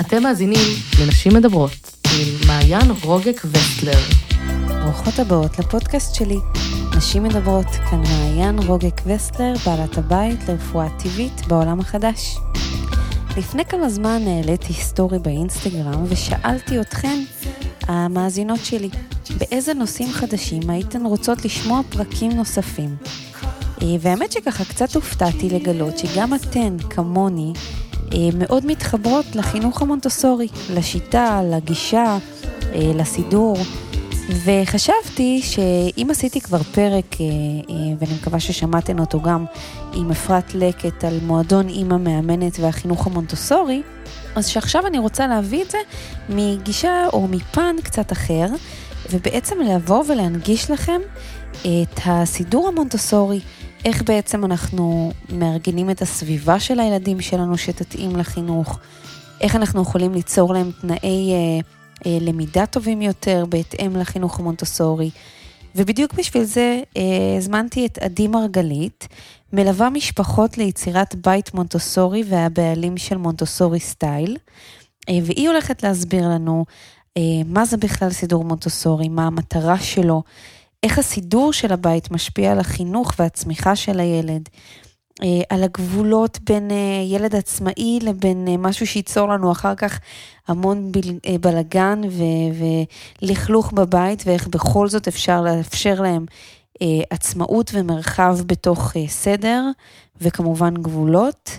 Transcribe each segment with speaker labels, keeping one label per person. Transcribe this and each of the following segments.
Speaker 1: אתם מאזינים לנשים מדברות עם מעיין רוגק וסטלר.
Speaker 2: ברוכות הבאות לפודקאסט שלי, נשים מדברות, כאן מעיין רוגק וסטלר, בעלת הבית לרפואה טבעית בעולם החדש. לפני כמה זמן העליתי סטורי באינסטגרם ושאלתי אתכן, המאזינות שלי, באיזה נושאים חדשים הייתן רוצות לשמוע פרקים נוספים? אה, והאמת שככה קצת הופתעתי לגלות שגם אתן, כמוני, מאוד מתחברות לחינוך המונטוסורי, לשיטה, לגישה, אה, לסידור. וחשבתי שאם עשיתי כבר פרק, ואני מקווה ששמעתם אותו גם עם אפרת לקט על מועדון אימא מאמנת והחינוך המונטוסורי, אז שעכשיו אני רוצה להביא את זה מגישה או מפן קצת אחר, ובעצם לבוא ולהנגיש לכם את הסידור המונטוסורי, איך בעצם אנחנו מארגנים את הסביבה של הילדים שלנו שתתאים לחינוך, איך אנחנו יכולים ליצור להם תנאי אה, אה, למידה טובים יותר בהתאם לחינוך המונטוסורי. ובדיוק בשביל זה אה, הזמנתי את עדי מרגלית, מלווה משפחות ליצירת בית מונטוסורי והבעלים של מונטוסורי סטייל, אה, והיא הולכת להסביר לנו אה, מה זה בכלל סידור מונטוסורי, מה המטרה שלו, איך הסידור של הבית משפיע על החינוך והצמיחה של הילד, אה, על הגבולות בין אה, ילד עצמאי לבין אה, משהו שייצור לנו אחר כך המון בלגן ולכלוך בבית, ואיך בכל זאת אפשר לאפשר להם עצמאות ומרחב בתוך סדר, וכמובן גבולות.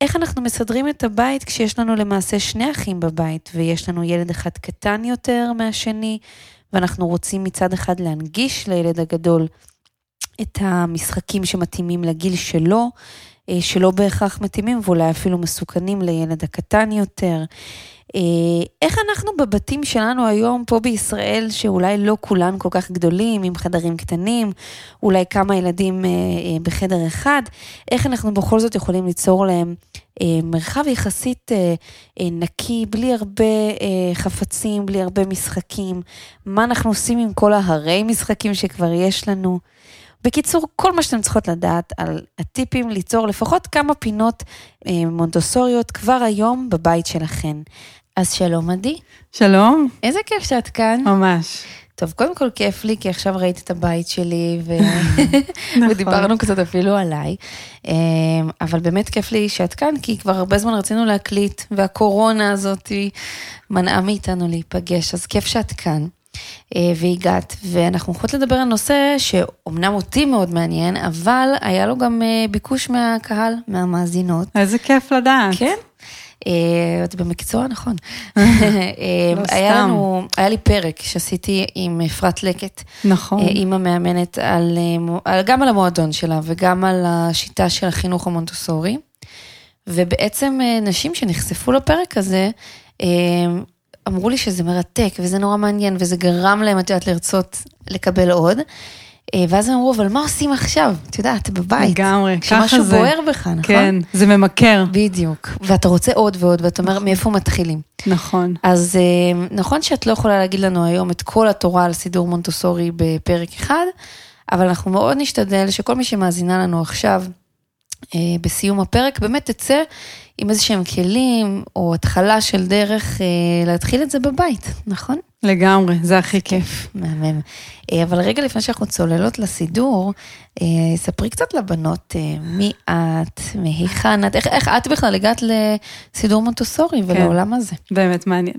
Speaker 2: איך אנחנו מסדרים את הבית כשיש לנו למעשה שני אחים בבית, ויש לנו ילד אחד קטן יותר מהשני, ואנחנו רוצים מצד אחד להנגיש לילד הגדול את המשחקים שמתאימים לגיל שלו, אה, שלא בהכרח מתאימים ואולי אפילו מסוכנים לילד הקטן יותר. אה, איך אנחנו בבתים שלנו היום פה בישראל, שאולי לא כולן כל כך גדולים, עם חדרים קטנים, אולי כמה ילדים אה, בחדר אחד, איך אנחנו בכל זאת יכולים ליצור להם מרחב יחסית נקי, בלי הרבה חפצים, בלי הרבה משחקים, מה אנחנו עושים עם כל ההרי משחקים שכבר יש לנו. בקיצור, כל מה שאתם צריכות לדעת על הטיפים ליצור לפחות כמה פינות אה, מונטוסוריות כבר היום בבית שלכן. אז שלום עדי.
Speaker 3: שלום.
Speaker 2: איזה כיף שאת כאן.
Speaker 3: ממש.
Speaker 2: טוב, קודם כל כיף לי, כי עכשיו ראיתי את הבית שלי, ו... נכון. ודיברנו קצת אפילו עליי. אה, אבל באמת כיף לי שאת כאן, כי כבר הרבה זמן רצינו להקליט, והקורונה הזאת מנעה מאיתנו להיפגש, אז כיף שאת כאן. אה, והגעת, ואנחנו הולכות לדבר על נושא שאומנם אותי מאוד מעניין, אבל היה לו גם אה, ביקוש מהקהל, מהמאזינות.
Speaker 3: איזה כיף לדעת.
Speaker 2: כן. אה, את במקצוע נכון. לא היה לנו, היה לי פרק שעשיתי עם אפרת לקט.
Speaker 3: נכון.
Speaker 2: אימא מאמנת על, גם על המועדון שלה וגם על השיטה של החינוך המונטוסורי. ובעצם נשים שנחשפו לפרק הזה, אמרו לי שזה מרתק וזה נורא מעניין וזה גרם להם, את יודעת, לרצות לקבל עוד. אה, ואז הם אמרו, אבל מה עושים עכשיו? את יודעת, בבית.
Speaker 3: לגמרי,
Speaker 2: ככה זה. כשמשהו בוער בך, נכון?
Speaker 3: כן, זה ממכר.
Speaker 2: בדיוק. ואתה רוצה עוד ועוד, ואתה אומר, מאיפה מתחילים?
Speaker 3: נכון.
Speaker 2: אז אה, נכון שאת לא יכולה להגיד לנו היום את כל התורה על סידור מונטוסורי בפרק אחד, אבל אנחנו מאוד נשתדל שכל מי שמאזינה לנו עכשיו, אה, בסיום הפרק, באמת תצא עם איזה שהם כלים, או התחלה של דרך להתחיל את זה בבית, נכון?
Speaker 3: לגמרי, זה הכי כיף.
Speaker 2: מהמם. אה, אבל רגע לפני שאנחנו צוללות לסידור, אה, ספרי קצת לבנות מי את, מהיכן את, איך, איך את בכלל הגעת לסידור מונטוסורי ולעולם כן, הזה.
Speaker 3: באמת מעניין.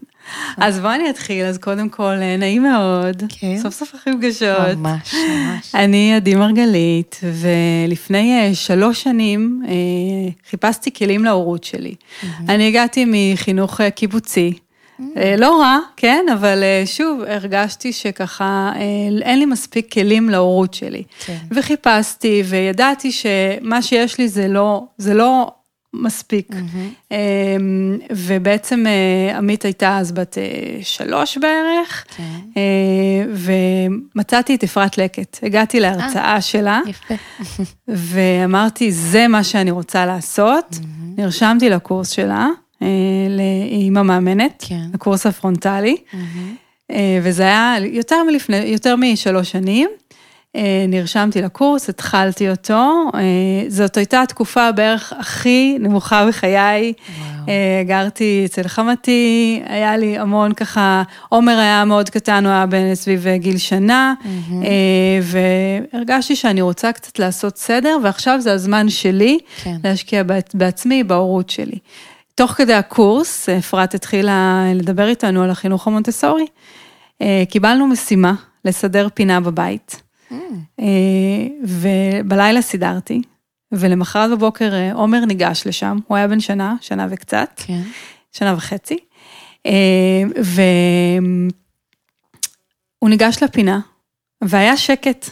Speaker 3: אז בואי אני אתחיל, אז קודם כל, נעים מאוד. כן. סוף סוף הכי פגשות.
Speaker 2: ממש, ממש.
Speaker 3: אני עדי מרגלית, ולפני שלוש שנים חיפשתי כלים להורות שלי. אני הגעתי מחינוך קיבוצי. אה, לא רע, כן, אבל אה, שוב, הרגשתי שככה אה, אין לי מספיק כלים להורות שלי. כן. וחיפשתי וידעתי שמה שיש לי זה לא, זה לא מספיק. Mm-hmm. ובעצם עמית הייתה אז בת שלוש בערך, כן. ומצאתי את אפרת לקט. הגעתי להרצאה שלה, יפה. ואמרתי, זה מה שאני רוצה לעשות. Mm-hmm. נרשמתי לקורס שלה. אה, לאימא מאמנת, כן. הקורס הפרונטלי, mm-hmm. וזה היה יותר מלפני, יותר משלוש שנים. אה, נרשמתי לקורס, התחלתי אותו. אה, זאת הייתה התקופה בערך הכי נמוכה בחיי.
Speaker 2: וואו.
Speaker 3: אה, גרתי אצל חמתי, היה לי המון ככה, עומר היה מאוד קטן, הוא היה בן סביב גיל שנה. אה, והרגשתי שאני רוצה קצת לעשות סדר, ועכשיו זה הזמן שלי
Speaker 2: כן.
Speaker 3: להשקיע בעצ- בעצמי, בהורות שלי. תוך כדי הקורס, אפרת התחילה לדבר איתנו על החינוך המונטסורי. אה, קיבלנו משימה לסדר פינה בבית,
Speaker 2: Mm,
Speaker 3: אה, ובלילה סידרתי, ולמחרת בבוקר אה, עומר ניגש לשם, הוא היה בן שנה, שנה וקצת,
Speaker 2: כן.
Speaker 3: שנה וחצי, אה, והוא ניגש לפינה, והיה שקט.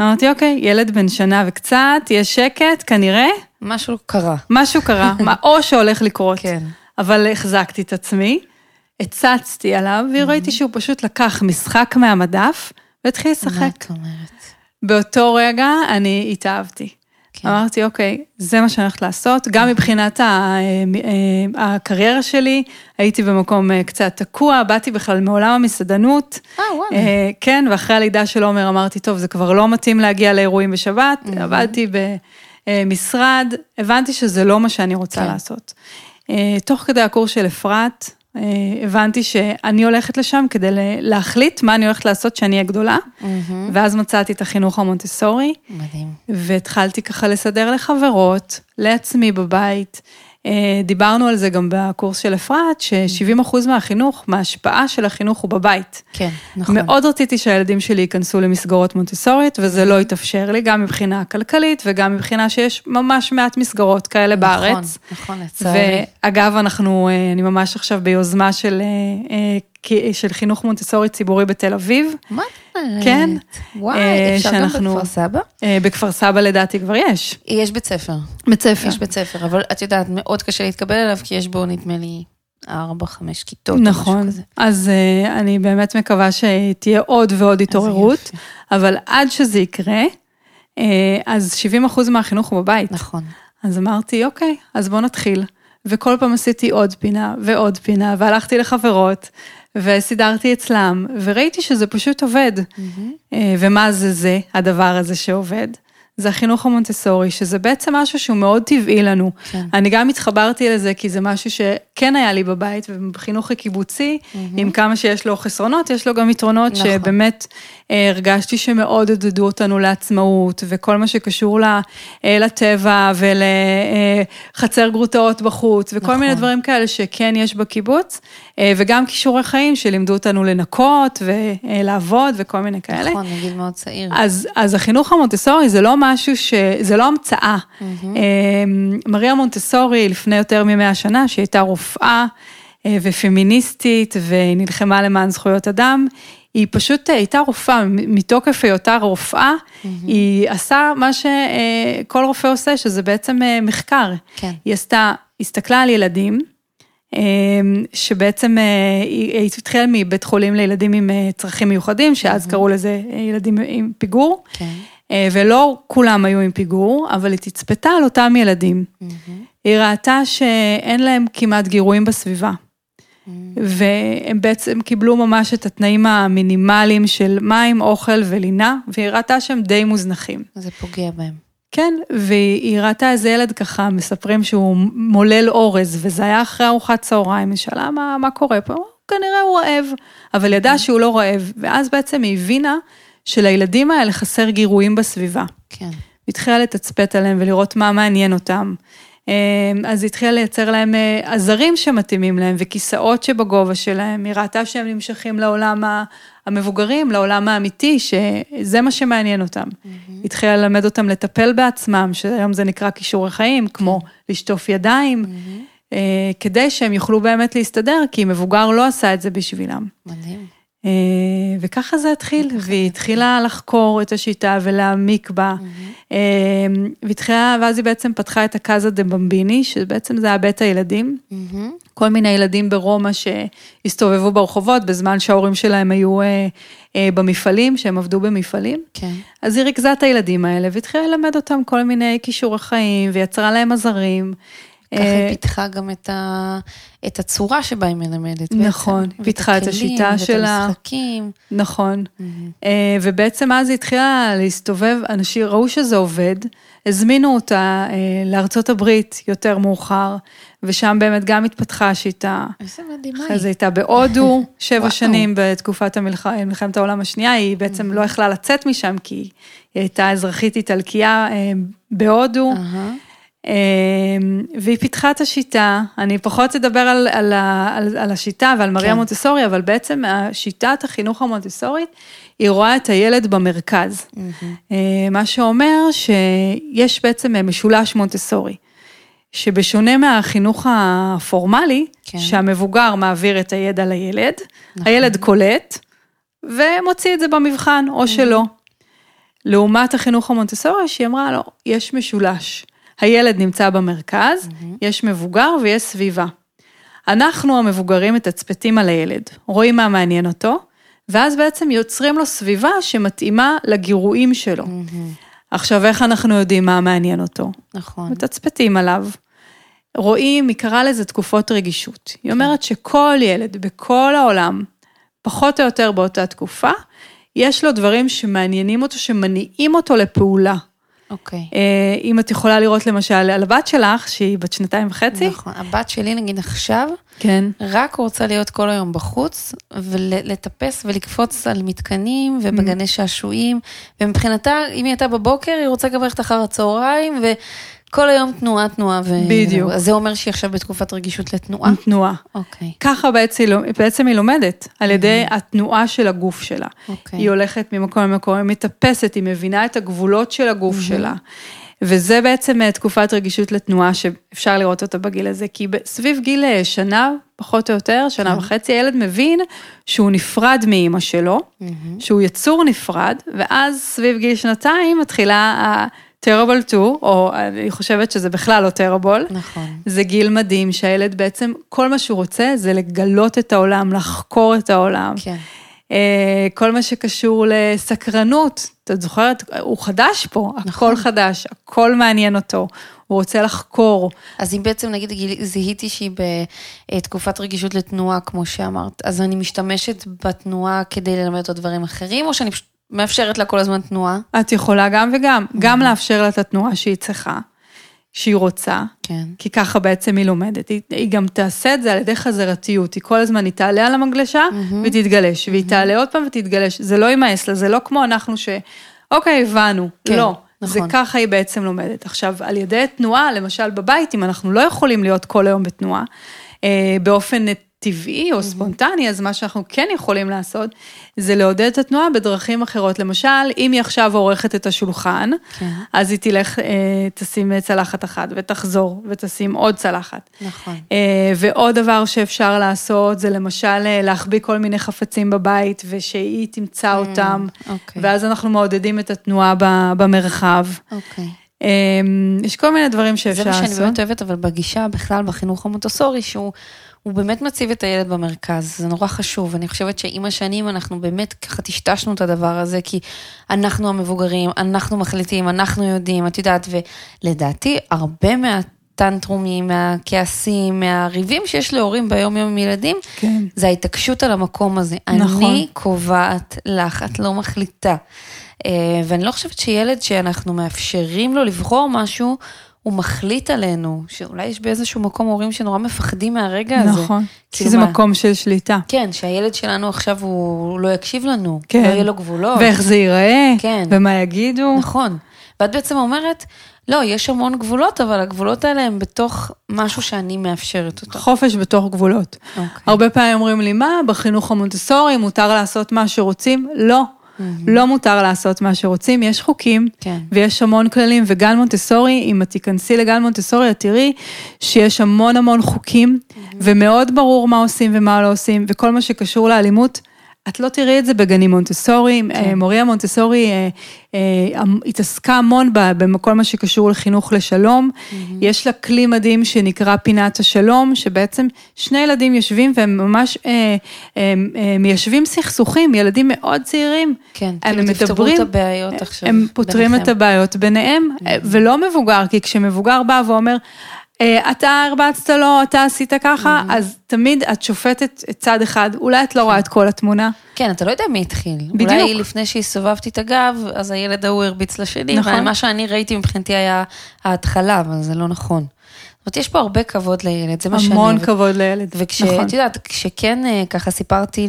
Speaker 3: אמרתי, אוקיי, ילד בן שנה וקצת, יש שקט, כנראה
Speaker 2: משהו קרה.
Speaker 3: משהו קרה, מה, או שהולך לקרות.
Speaker 2: כן.
Speaker 3: אבל החזקתי את עצמי, הצצתי עליו, וראיתי שהוא פשוט לקח משחק מהמדף והתחיל
Speaker 2: מה
Speaker 3: לשחק.
Speaker 2: את אומרת?
Speaker 3: באותו רגע אני התאהבתי.
Speaker 2: כן.
Speaker 3: אמרתי, אוקיי, זה מה שאני הולכת לעשות. גם מבחינת ה- אה, הקריירה שלי, הייתי במקום אה, קצת תקוע, באתי בכלל מעולם המסעדנות.
Speaker 2: אה, וואלה.
Speaker 3: אה, כן, ואחרי הלידה של עומר אמרתי, טוב, זה כבר לא מתאים להגיע לאירועים בשבת, עבדתי במשרד, הבנתי שזה לא מה שאני רוצה
Speaker 2: כן.
Speaker 3: לעשות. אה, תוך כדי הקורס של אפרת, אה, הבנתי שאני הולכת לשם כדי להחליט מה אני הולכת לעשות כשאני אהיה גדולה,
Speaker 2: מהמם.
Speaker 3: ואז מצאתי את החינוך המונטסורי,
Speaker 2: מדהים.
Speaker 3: והתחלתי ככה לסדר לחברות, לעצמי בבית. אה, דיברנו על זה גם בקורס של אפרת, ש-70% מהחינוך, מההשפעה של החינוך הוא בבית.
Speaker 2: כן, נכון.
Speaker 3: מאוד רציתי שהילדים שלי ייכנסו למסגרות מונטסוריות, וזה לא התאפשר לי, גם מבחינה כלכלית וגם מבחינה שיש ממש מעט מסגרות כאלה בארץ.
Speaker 2: נכון, נכון, לצערי.
Speaker 3: ואגב, אנחנו, אה, אני ממש עכשיו ביוזמה של, אה, של חינוך מונטסורי ציבורי בתל אביב.
Speaker 2: מה?
Speaker 3: כן.
Speaker 2: וואי,
Speaker 3: אה,
Speaker 2: אפשר גם בכפר סבא?
Speaker 3: אה, בכפר סבא לדעתי כבר יש.
Speaker 2: יש בית ספר.
Speaker 3: בית ספר.
Speaker 2: יש בית ספר, אבל את יודעת, מאוד קשה להתקבל אליו, כי יש בו, נדמה לי, ארבע, חמש כיתות
Speaker 3: נכון. אז אה, אני באמת מקווה שתהיה עוד ועוד התעוררות. אבל עד שזה יקרה, אה, אז 70% מהחינוך הוא בבית.
Speaker 2: נכון.
Speaker 3: אז אמרתי, אוקיי, אז בוא נתחיל. וכל פעם עשיתי עוד פינה ועוד פינה, והלכתי לחברות, וסידרתי אצלם, וראיתי שזה פשוט עובד. אה, ומה זה זה, הדבר הזה שעובד? זה החינוך המונטסורי, שזה בעצם משהו שהוא מאוד טבעי לנו.
Speaker 2: כן.
Speaker 3: אני גם התחברתי לזה, כי זה משהו שכן היה לי בבית, ובחינוך הקיבוצי, עם כמה שיש לו חסרונות, יש לו גם יתרונות,
Speaker 2: נכון.
Speaker 3: שבאמת אה, הרגשתי שמאוד עודדו אותנו לעצמאות, וכל מה שקשור אה, לטבע ולחצר גרוטאות בחוץ, וכל
Speaker 2: נכון.
Speaker 3: מיני דברים כאלה שכן יש בקיבוץ, וגם כישורי חיים שלימדו אותנו לנקות ולעבוד וכל מיני כאלה.
Speaker 2: נכון, מגיל מאוד צעיר.
Speaker 3: אז, אז החינוך המונטסורי זה לא משהו ש... זה לא המצאה. אה, מריה מונטסורי לפני יותר ממאה שנה, שהיא הייתה רופאה אה, ופמיניסטית ונלחמה למען זכויות אדם, היא פשוט אה, הייתה רופאה, מתוקף היותה רופאה, היא עשה מה שכל רופא עושה, שזה בעצם אה, מחקר.
Speaker 2: כן.
Speaker 3: היא עשתה, הסתכלה על ילדים, אה, שבעצם אה, היא התחילה מבית חולים לילדים עם אה, צרכים מיוחדים, שאז קראו לזה אה, ילדים עם פיגור,
Speaker 2: כן.
Speaker 3: ולא כולם היו עם פיגור, אבל היא תצפתה על אותם ילדים.
Speaker 2: מהמם.
Speaker 3: היא ראתה שאין להם כמעט גירויים בסביבה.
Speaker 2: מהמם.
Speaker 3: והם בעצם קיבלו ממש את התנאים המינימליים של מים, אוכל ולינה, והיא ראתה שהם די מוזנחים.
Speaker 2: זה פוגע בהם.
Speaker 3: כן, והיא ראתה איזה ילד ככה, מספרים שהוא מולל אורז, וזה היה אחרי ארוחת צהריים, היא שאלה מה, מה קורה פה, כנראה הוא רעב, אבל ידעה שהוא לא רעב, ואז בעצם היא הבינה שלילדים האלה חסר גירויים בסביבה.
Speaker 2: כן.
Speaker 3: התחילה לתצפת עליהם ולראות מה מעניין אותם. אה, אז היא התחילה לייצר להם אה, עזרים שמתאימים להם וכיסאות שבגובה שלהם. היא ראתה שהם נמשכים לעולם המבוגרים, לעולם האמיתי, שזה מה שמעניין אותם. היא התחילה ללמד אותם לטפל בעצמם, שהיום זה נקרא כישורי חיים, כמו לשטוף ידיים, אה, כדי שהם יוכלו באמת להסתדר, כי מבוגר לא עשה את זה בשבילם.
Speaker 2: מדהים.
Speaker 3: אה, וככה זה התחיל, והיא התחילה לחקור את השיטה ולהעמיק בה. אה, והתחילה, ואז היא בעצם פתחה את הקאזה דה במביני, שבעצם זה היה בית הילדים. כל מיני ילדים ברומא שהסתובבו ברחובות בזמן שההורים שלהם היו אה, במפעלים, שהם עבדו במפעלים.
Speaker 2: כן.
Speaker 3: אז היא ריכזה את הילדים האלה והתחילה ללמד אותם כל מיני כישורי חיים ויצרה להם עזרים.
Speaker 2: ככה
Speaker 3: אה,
Speaker 2: היא פיתחה גם את, ה, את הצורה שבה היא מלמדת.
Speaker 3: נכון,
Speaker 2: בעצם,
Speaker 3: פיתחה את השיטה
Speaker 2: ואת
Speaker 3: שלה.
Speaker 2: ואת המשחקים.
Speaker 3: נכון. אה, ובעצם אז היא התחילה להסתובב, אנשים ראו שזה עובד, הזמינו אותה אה, לארצות הברית יותר מאוחר, ושם באמת גם התפתחה השיטה.
Speaker 2: איזה מדהימה
Speaker 3: אחרי זה
Speaker 2: היא.
Speaker 3: הייתה בהודו שבע. שנים בתקופת המלח... מלחמת העולם השנייה, היא בעצם לא יכלה לצאת משם כי היא הייתה אזרחית איטלקייה אה, בהודו,
Speaker 2: אהה.
Speaker 3: אה, והיא פיתחה את השיטה, אני פחות אדבר על, על, על, על השיטה ועל מריה
Speaker 2: כן.
Speaker 3: מונטסורי, אבל בעצם שיטת החינוך המונטסורית, היא רואה את הילד במרכז. אה, מה שאומר שיש בעצם משולש מונטסורי, שבשונה מהחינוך הפורמלי,
Speaker 2: כן.
Speaker 3: שהמבוגר מעביר את הידע לילד,
Speaker 2: נכון.
Speaker 3: הילד קולט ומוציא את זה במבחן, או שלא. לעומת החינוך המונטסורי, שהיא אמרה, לא, יש משולש. הילד נמצא במרכז, יש מבוגר ויש סביבה. אנחנו המבוגרים מתצפתים על הילד, רואים מה מעניין אותו, ואז בעצם יוצרים לו סביבה שמתאימה לגירויים שלו.
Speaker 2: מהמם.
Speaker 3: עכשיו, איך אנחנו יודעים מה מעניין אותו?
Speaker 2: נכון.
Speaker 3: מתצפתים עליו. רואים, היא קראה לזה תקופות רגישות. היא אומרת שכל ילד בכל העולם, פחות או יותר באותה תקופה, יש לו דברים שמעניינים אותו, שמניעים אותו לפעולה.
Speaker 2: אוקיי.
Speaker 3: אה, אם את יכולה לראות למשל על הבת שלך, שהיא בת שנתיים וחצי.
Speaker 2: נכון. הבת שלי, נגיד עכשיו,
Speaker 3: כן.
Speaker 2: רק רוצה להיות כל היום בחוץ, ולטפס ולקפוץ על מתקנים ובגני שעשועים, ומבחינתה, אם היא הייתה בבוקר, היא רוצה גם ללכת אחר הצהריים, וכל היום תנועה, תנועה. ו...
Speaker 3: בדיוק.
Speaker 2: אז זה אומר שהיא עכשיו בתקופת רגישות לתנועה?
Speaker 3: תנועה.
Speaker 2: אוקיי,
Speaker 3: ככה בעצם, לומ- בעצם היא לומדת, על ידי התנועה של הגוף שלה.
Speaker 2: אוקיי.
Speaker 3: היא הולכת ממקום למקום, היא מטפסת, היא מבינה את הגבולות של הגוף שלה. וזה בעצם אה, תקופת רגישות לתנועה שאפשר לראות אותה בגיל הזה, כי סביב גיל אה, שנה, פחות או יותר, שנה
Speaker 2: כן.
Speaker 3: וחצי, הילד מבין שהוא נפרד מאימא שלו,
Speaker 2: מהמם.
Speaker 3: שהוא יצור נפרד, ואז סביב גיל שנתיים מתחילה ה-terrible 2, או אני חושבת שזה בכלל לא terrible.
Speaker 2: נכון.
Speaker 3: זה גיל מדהים שהילד בעצם, כל מה שהוא רוצה זה לגלות את העולם, לחקור את העולם.
Speaker 2: כן.
Speaker 3: אה, כל מה שקשור לסקרנות, את זוכרת? הוא חדש פה,
Speaker 2: נכון.
Speaker 3: הכל חדש, הכל מעניין אותו, הוא רוצה לחקור.
Speaker 2: אז אם בעצם נגיד זיהיתי שהיא בתקופת רגישות לתנועה, כמו שאמרת, אז אני משתמשת בתנועה כדי ללמד אותו דברים אחרים, או שאני פשוט מאפשרת לה כל הזמן תנועה?
Speaker 3: את יכולה גם וגם, גם לאפשר לה את התנועה שהיא צריכה, שהיא רוצה,
Speaker 2: כן.
Speaker 3: כי ככה בעצם היא לומדת. היא, היא גם תעשה את זה על ידי חזרתיות, היא כל הזמן, היא תעלה על המגלשה ותתגלש, והיא תעלה עוד פעם ותתגלש. זה לא יימאס לה, זה לא כמו אנחנו ש... אוקיי, הבנו.
Speaker 2: כן,
Speaker 3: לא. זה
Speaker 2: נכון.
Speaker 3: ככה היא בעצם לומדת. עכשיו, על ידי תנועה, למשל בבית, אם אנחנו לא יכולים להיות כל היום בתנועה, אה, באופן טבעי או ספונטני, אז מה שאנחנו כן יכולים לעשות, זה לעודד את התנועה בדרכים אחרות. למשל, אם היא עכשיו עורכת את השולחן,
Speaker 2: כן.
Speaker 3: אז היא תלך, אה, תשים צלחת אחת ותחזור ותשים עוד צלחת.
Speaker 2: נכון.
Speaker 3: אה, ועוד דבר שאפשר לעשות זה למשל אה, להחביא כל מיני חפצים בבית ושהיא תמצא אותם,
Speaker 2: אוקיי.
Speaker 3: ואז אנחנו מעודדים את התנועה במרחב.
Speaker 2: אוקיי.
Speaker 3: אה, יש כל מיני דברים שאפשר
Speaker 2: זה מה
Speaker 3: לעשות.
Speaker 2: שאני באמת אוהבת, אבל בגישה בכלל בחינוך המוטוסורי, שהוא הוא באמת מציב את הילד במרכז, זה נורא חשוב. אני חושבת שעם השנים אנחנו באמת ככה טשטשנו את הדבר הזה, כי אנחנו המבוגרים, אנחנו מחליטים, אנחנו יודעים, את יודעת, ולדעתי הרבה מהטנטרומים, מהכעסים, מהריבים שיש להורים ביום יום עם ילדים,
Speaker 3: כן.
Speaker 2: זה ההתעקשות על המקום הזה.
Speaker 3: נכון.
Speaker 2: אני קובעת לך, את לא מחליטה. אה, ואני לא חושבת שילד שאנחנו מאפשרים לו לבחור משהו, הוא מחליט עלינו, שאולי יש באיזשהו מקום הורים שנורא מפחדים מהרגע הזה.
Speaker 3: נכון, כי
Speaker 2: כאילו
Speaker 3: זה
Speaker 2: מה?
Speaker 3: מקום של שליטה.
Speaker 2: כן, שהילד שלנו עכשיו הוא לא יקשיב לנו,
Speaker 3: כן.
Speaker 2: לא יהיה לו גבולות.
Speaker 3: ואיך זה ייראה,
Speaker 2: כן.
Speaker 3: ומה יגידו.
Speaker 2: נכון. ואת בעצם אומרת, לא, יש המון גבולות, אבל הגבולות האלה הם בתוך משהו שאני מאפשרת אותו.
Speaker 3: חופש בתוך גבולות.
Speaker 2: אוקיי.
Speaker 3: הרבה פעמים אומרים לי, מה, בחינוך המונטסורי מותר לעשות מה שרוצים? לא. לא מותר לעשות מה שרוצים, יש חוקים,
Speaker 2: כן.
Speaker 3: ויש המון כללים, וגן מונטסורי, אם את תיכנסי לגן מונטסורי, את תראי שיש המון המון חוקים, ומאוד ברור מה עושים ומה לא עושים, וכל מה שקשור לאלימות, את לא תראי את זה בגנים מונטסורי, כן. מוריה מונטסורי אה, אה, התעסקה המון בכל מה שקשור לחינוך לשלום, יש לה כלי מדהים שנקרא פינת השלום, שבעצם שני ילדים יושבים והם ממש אה, אה, אה, מיישבים סכסוכים, ילדים מאוד צעירים.
Speaker 2: כן,
Speaker 3: הם
Speaker 2: כאילו תפתרו את הבעיות עכשיו
Speaker 3: הם פותרים את
Speaker 2: ביניכם.
Speaker 3: הבעיות ביניהם, ולא מבוגר, כי כשמבוגר בא ואומר, אה, אתה הרבצת לו, אתה עשית ככה, אז תמיד את שופטת את צד אחד, אולי את לא רואה את כל התמונה.
Speaker 2: כן, אתה לא יודע מי התחיל.
Speaker 3: בדיוק.
Speaker 2: אולי לפני שהסתובבתי את הגב, אז הילד ההוא הרביץ לשני,
Speaker 3: נכון.
Speaker 2: נכון. מה שאני ראיתי מבחינתי היה ההתחלה, אבל זה לא נכון. אומרת, יש פה הרבה כבוד לילד, זה מה שאני...
Speaker 3: המון. כבוד לילד.
Speaker 2: וכשאת
Speaker 3: נכון.
Speaker 2: יודעת, כשכן אה, ככה סיפרתי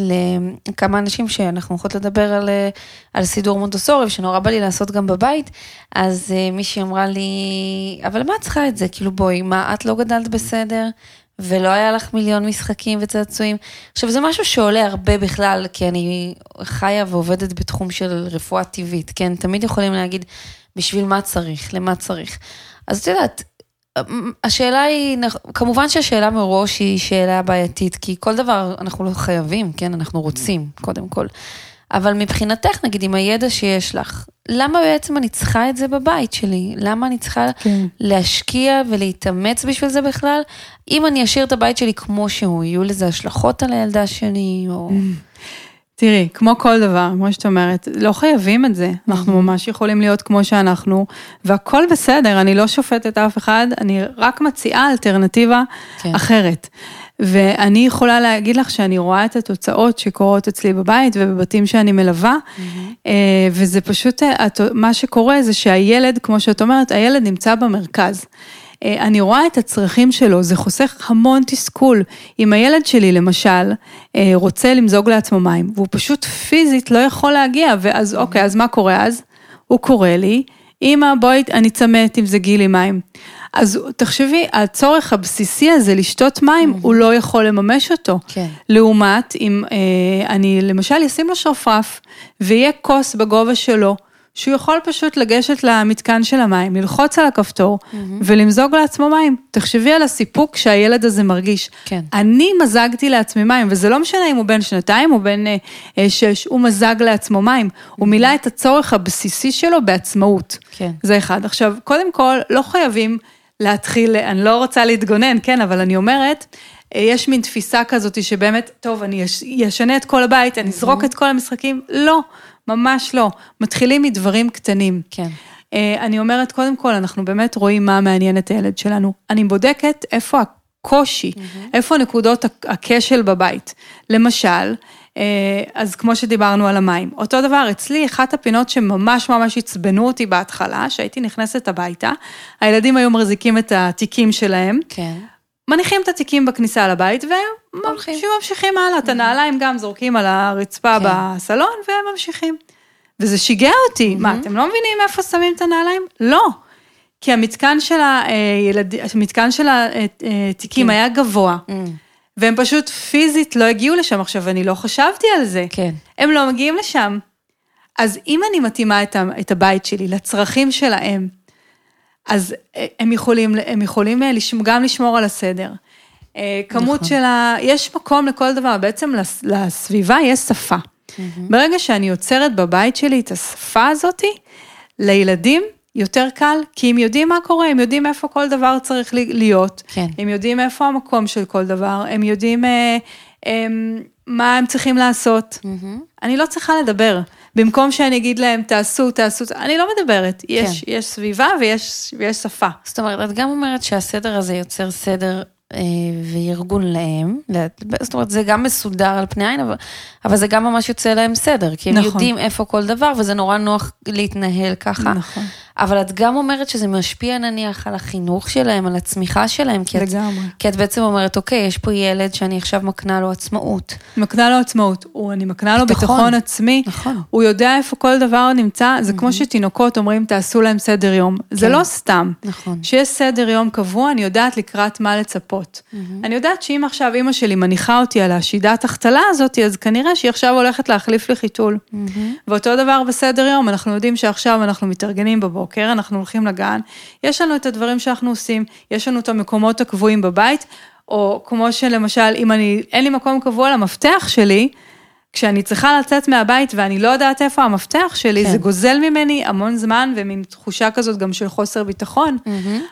Speaker 2: לכמה אנשים שאנחנו הולכות לדבר על, אה, על סידור מונטוסורי, ושנורא בא לי לעשות גם בבית, אז אה, מישהי אמרה לי, אבל מה את צריכה את זה? כאילו בואי, מה, את לא גדלת בסדר? ולא היה לך מיליון משחקים וצעצועים. עכשיו, זה משהו שעולה הרבה בכלל, כי אני חיה ועובדת בתחום של רפואה טבעית, כן? תמיד יכולים להגיד, בשביל מה צריך, למה צריך. אז את יודעת, השאלה היא, כמובן שהשאלה מראש היא שאלה בעייתית, כי כל דבר אנחנו לא חייבים, כן? אנחנו רוצים, קודם כל. אבל מבחינתך, נגיד, עם הידע שיש לך, למה בעצם אני צריכה את זה בבית שלי? למה אני צריכה
Speaker 3: כן.
Speaker 2: להשקיע ולהתאמץ בשביל זה בכלל? אם אני אשאיר את הבית שלי כמו שהוא, יהיו לזה השלכות על הילדה שלי, או...
Speaker 3: תראי, כמו כל דבר, כמו שאת אומרת, לא חייבים את זה. אנחנו ממש יכולים להיות כמו שאנחנו, והכל בסדר, אני לא שופטת אף אחד, אני רק מציעה אלטרנטיבה
Speaker 2: כן.
Speaker 3: אחרת. ואני יכולה להגיד לך שאני רואה את התוצאות שקורות אצלי בבית ובבתים שאני מלווה, אה, וזה פשוט, אה, מה שקורה זה שהילד, כמו שאת אומרת, הילד נמצא במרכז. אה, אני רואה את הצרכים שלו, זה חוסך המון תסכול. אם הילד שלי, למשל, אה, רוצה למזוג לעצמו מים, והוא פשוט פיזית לא יכול להגיע, ואז אוקיי, אז מה קורה אז? הוא קורא לי, אמא, בואי, אני צמאת אם זה גילי מים. אז תחשבי, הצורך הבסיסי הזה לשתות מים, הוא לא יכול לממש אותו.
Speaker 2: כן.
Speaker 3: לעומת, אם אה, אני למשל אשים לו שרפרף, ויהיה כוס בגובה שלו, שהוא יכול פשוט לגשת למתקן של המים, ללחוץ על הכפתור, ולמזוג לעצמו מים. תחשבי על הסיפוק שהילד הזה מרגיש.
Speaker 2: כן.
Speaker 3: אני מזגתי לעצמי מים, וזה לא משנה אם הוא בן שנתיים או בן אה, אה, שש, הוא מזג לעצמו מים. הוא מילא את הצורך הבסיסי שלו בעצמאות.
Speaker 2: כן.
Speaker 3: זה אחד. עכשיו, קודם כל, לא חייבים להתחיל, אני לא רוצה להתגונן, כן, אבל אני אומרת, יש מין תפיסה כזאת שבאמת, טוב, אני אש- אשנה את כל הבית, אני אזרוק את כל המשחקים. לא, ממש לא. מתחילים מדברים קטנים.
Speaker 2: כן.
Speaker 3: אה, אני אומרת, קודם כל, אנחנו באמת רואים מה מעניין את הילד שלנו. אני בודקת איפה הקושי, איפה נקודות הכ- הכשל בבית. למשל, אה, אז כמו שדיברנו על המים, אותו דבר, אצלי אחת הפינות שממש ממש עצבנו אותי בהתחלה, שהייתי נכנסת הביתה, הילדים היו מחזיקים את התיקים שלהם,
Speaker 2: כן.
Speaker 3: מניחים את התיקים בכניסה לבית. וממשיכים הלאה, את הנעליים גם זורקים על הרצפה
Speaker 2: כן.
Speaker 3: בסלון, והם ממשיכים. וזה שיגע אותי, מה, אתם לא מבינים איפה שמים את הנעליים? לא. כי המתקן של הילד, המתקן של התיקים
Speaker 2: כן.
Speaker 3: היה גבוה,
Speaker 2: Mm,
Speaker 3: והם פשוט פיזית לא הגיעו לשם. עכשיו, אני לא חשבתי על זה.
Speaker 2: כן.
Speaker 3: הם לא מגיעים לשם. אז אם אני מתאימה את הבית שלי לצרכים שלהם, אז אה, הם יכולים, הם יכולים אה, גם לשמור על הסדר. אה, כמות
Speaker 2: נכון.
Speaker 3: של ה... יש מקום לכל דבר, בעצם לס- לסביבה יש שפה. ברגע שאני יוצרת בבית שלי את השפה הזאתי, לילדים יותר קל, כי הם יודעים מה קורה, הם יודעים איפה כל דבר צריך להיות.
Speaker 2: כן.
Speaker 3: הם יודעים איפה המקום של כל דבר, הם יודעים אה, מה הם צריכים לעשות. אני לא צריכה לדבר. במקום שאני אגיד להם, תעשו, תעשו, אני לא מדברת. יש, יש סביבה ויש, ויש שפה.
Speaker 2: זאת אומרת, את גם אומרת שהסדר הזה יוצר סדר אה, וארגון להם, לה- זאת אומרת, זה גם מסודר על פני עין, אבל, אבל זה גם ממש יוצא להם סדר, כי הם
Speaker 3: נכון.
Speaker 2: יודעים איפה כל דבר, וזה נורא נוח להתנהל ככה.
Speaker 3: נכון.
Speaker 2: אבל את גם אומרת שזה משפיע נניח על החינוך שלהם, על הצמיחה שלהם, כי את,
Speaker 3: לגמרי.
Speaker 2: כי את בעצם אומרת, אוקיי, יש פה ילד שאני עכשיו מקנה לו עצמאות.
Speaker 3: מקנה לו עצמאות, הוא, אני מקנה לו
Speaker 2: ביטחון.
Speaker 3: ביטחון עצמי,
Speaker 2: נכון.
Speaker 3: הוא יודע איפה כל דבר נמצא, זה כמו שתינוקות אומרים, תעשו להם סדר יום. זה
Speaker 2: כן.
Speaker 3: לא סתם.
Speaker 2: נכון.
Speaker 3: שיש סדר יום קבוע, אני יודעת לקראת מה לצפות. אני יודעת שאם עכשיו אימא שלי מניחה אותי על השידת החתלה הזאת, אז כנראה שהיא עכשיו הולכת להחליף לי חיתול. ואותו דבר בסדר יום, אנחנו יודעים שעכשיו אנחנו מתארגנים בבוקר, אנחנו הולכים לגן, יש לנו את הדברים שאנחנו עושים, יש לנו את המקומות הקבועים בבית, או כמו שלמשל, אם אני, אין לי מקום קבוע למפתח שלי, כשאני צריכה לצאת מהבית ואני לא יודעת איפה המפתח שלי,
Speaker 2: כן.
Speaker 3: זה גוזל ממני המון זמן ומין תחושה כזאת גם של חוסר ביטחון.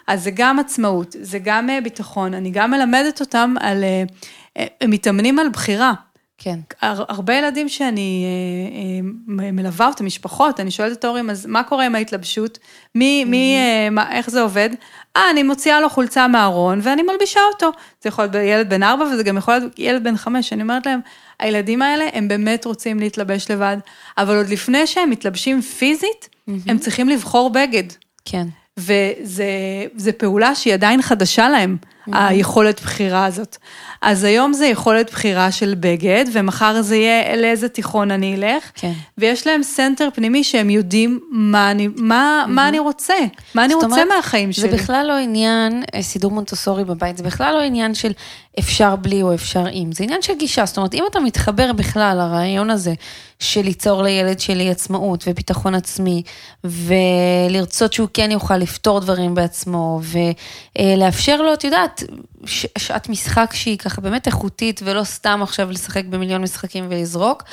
Speaker 3: אז זה גם עצמאות, זה גם אה, ביטחון, אני גם מלמדת אותם על, אה, אה, הם מתאמנים על בחירה.
Speaker 2: כן.
Speaker 3: הר- הרבה ילדים שאני אה, אה, מלווה אותם, משפחות, אני שואלת את ההורים, אז מה קורה עם ההתלבשות? מי, מי, אה, מה, איך זה עובד? אה, אני מוציאה לו חולצה מהארון ואני מלבישה אותו. זה יכול להיות ילד בן ארבע וזה גם יכול להיות ילד בן חמש. אני אומרת להם, הילדים האלה, הם באמת רוצים להתלבש לבד, אבל עוד לפני שהם מתלבשים פיזית, הם צריכים לבחור בגד.
Speaker 2: כן.
Speaker 3: וזו פעולה שהיא עדיין חדשה להם, היכולת בחירה הזאת. אז היום זה יכולת בחירה של בגד, ומחר זה יהיה לאיזה תיכון אני אלך.
Speaker 2: כן.
Speaker 3: ויש להם center פנימי שהם יודעים מה אני, מה, מה אני רוצה, מה אני רוצה
Speaker 2: אומרת,
Speaker 3: מהחיים שלי.
Speaker 2: זה בכלל לא עניין אה, סידור מונטוסורי בבית, זה בכלל לא עניין של אפשר בלי או אפשר עם, זה עניין של גישה. זאת אומרת, אם אתה מתחבר בכלל לרעיון הזה של ליצור לילד שלי עצמאות וביטחון עצמי, ולרצות שהוא כן יוכל לפתור דברים בעצמו, ולאפשר לו, את יודעת, ש- שעת משחק שהיא ככה באמת איכותית, ולא סתם עכשיו לשחק במיליון משחקים ולזרוק,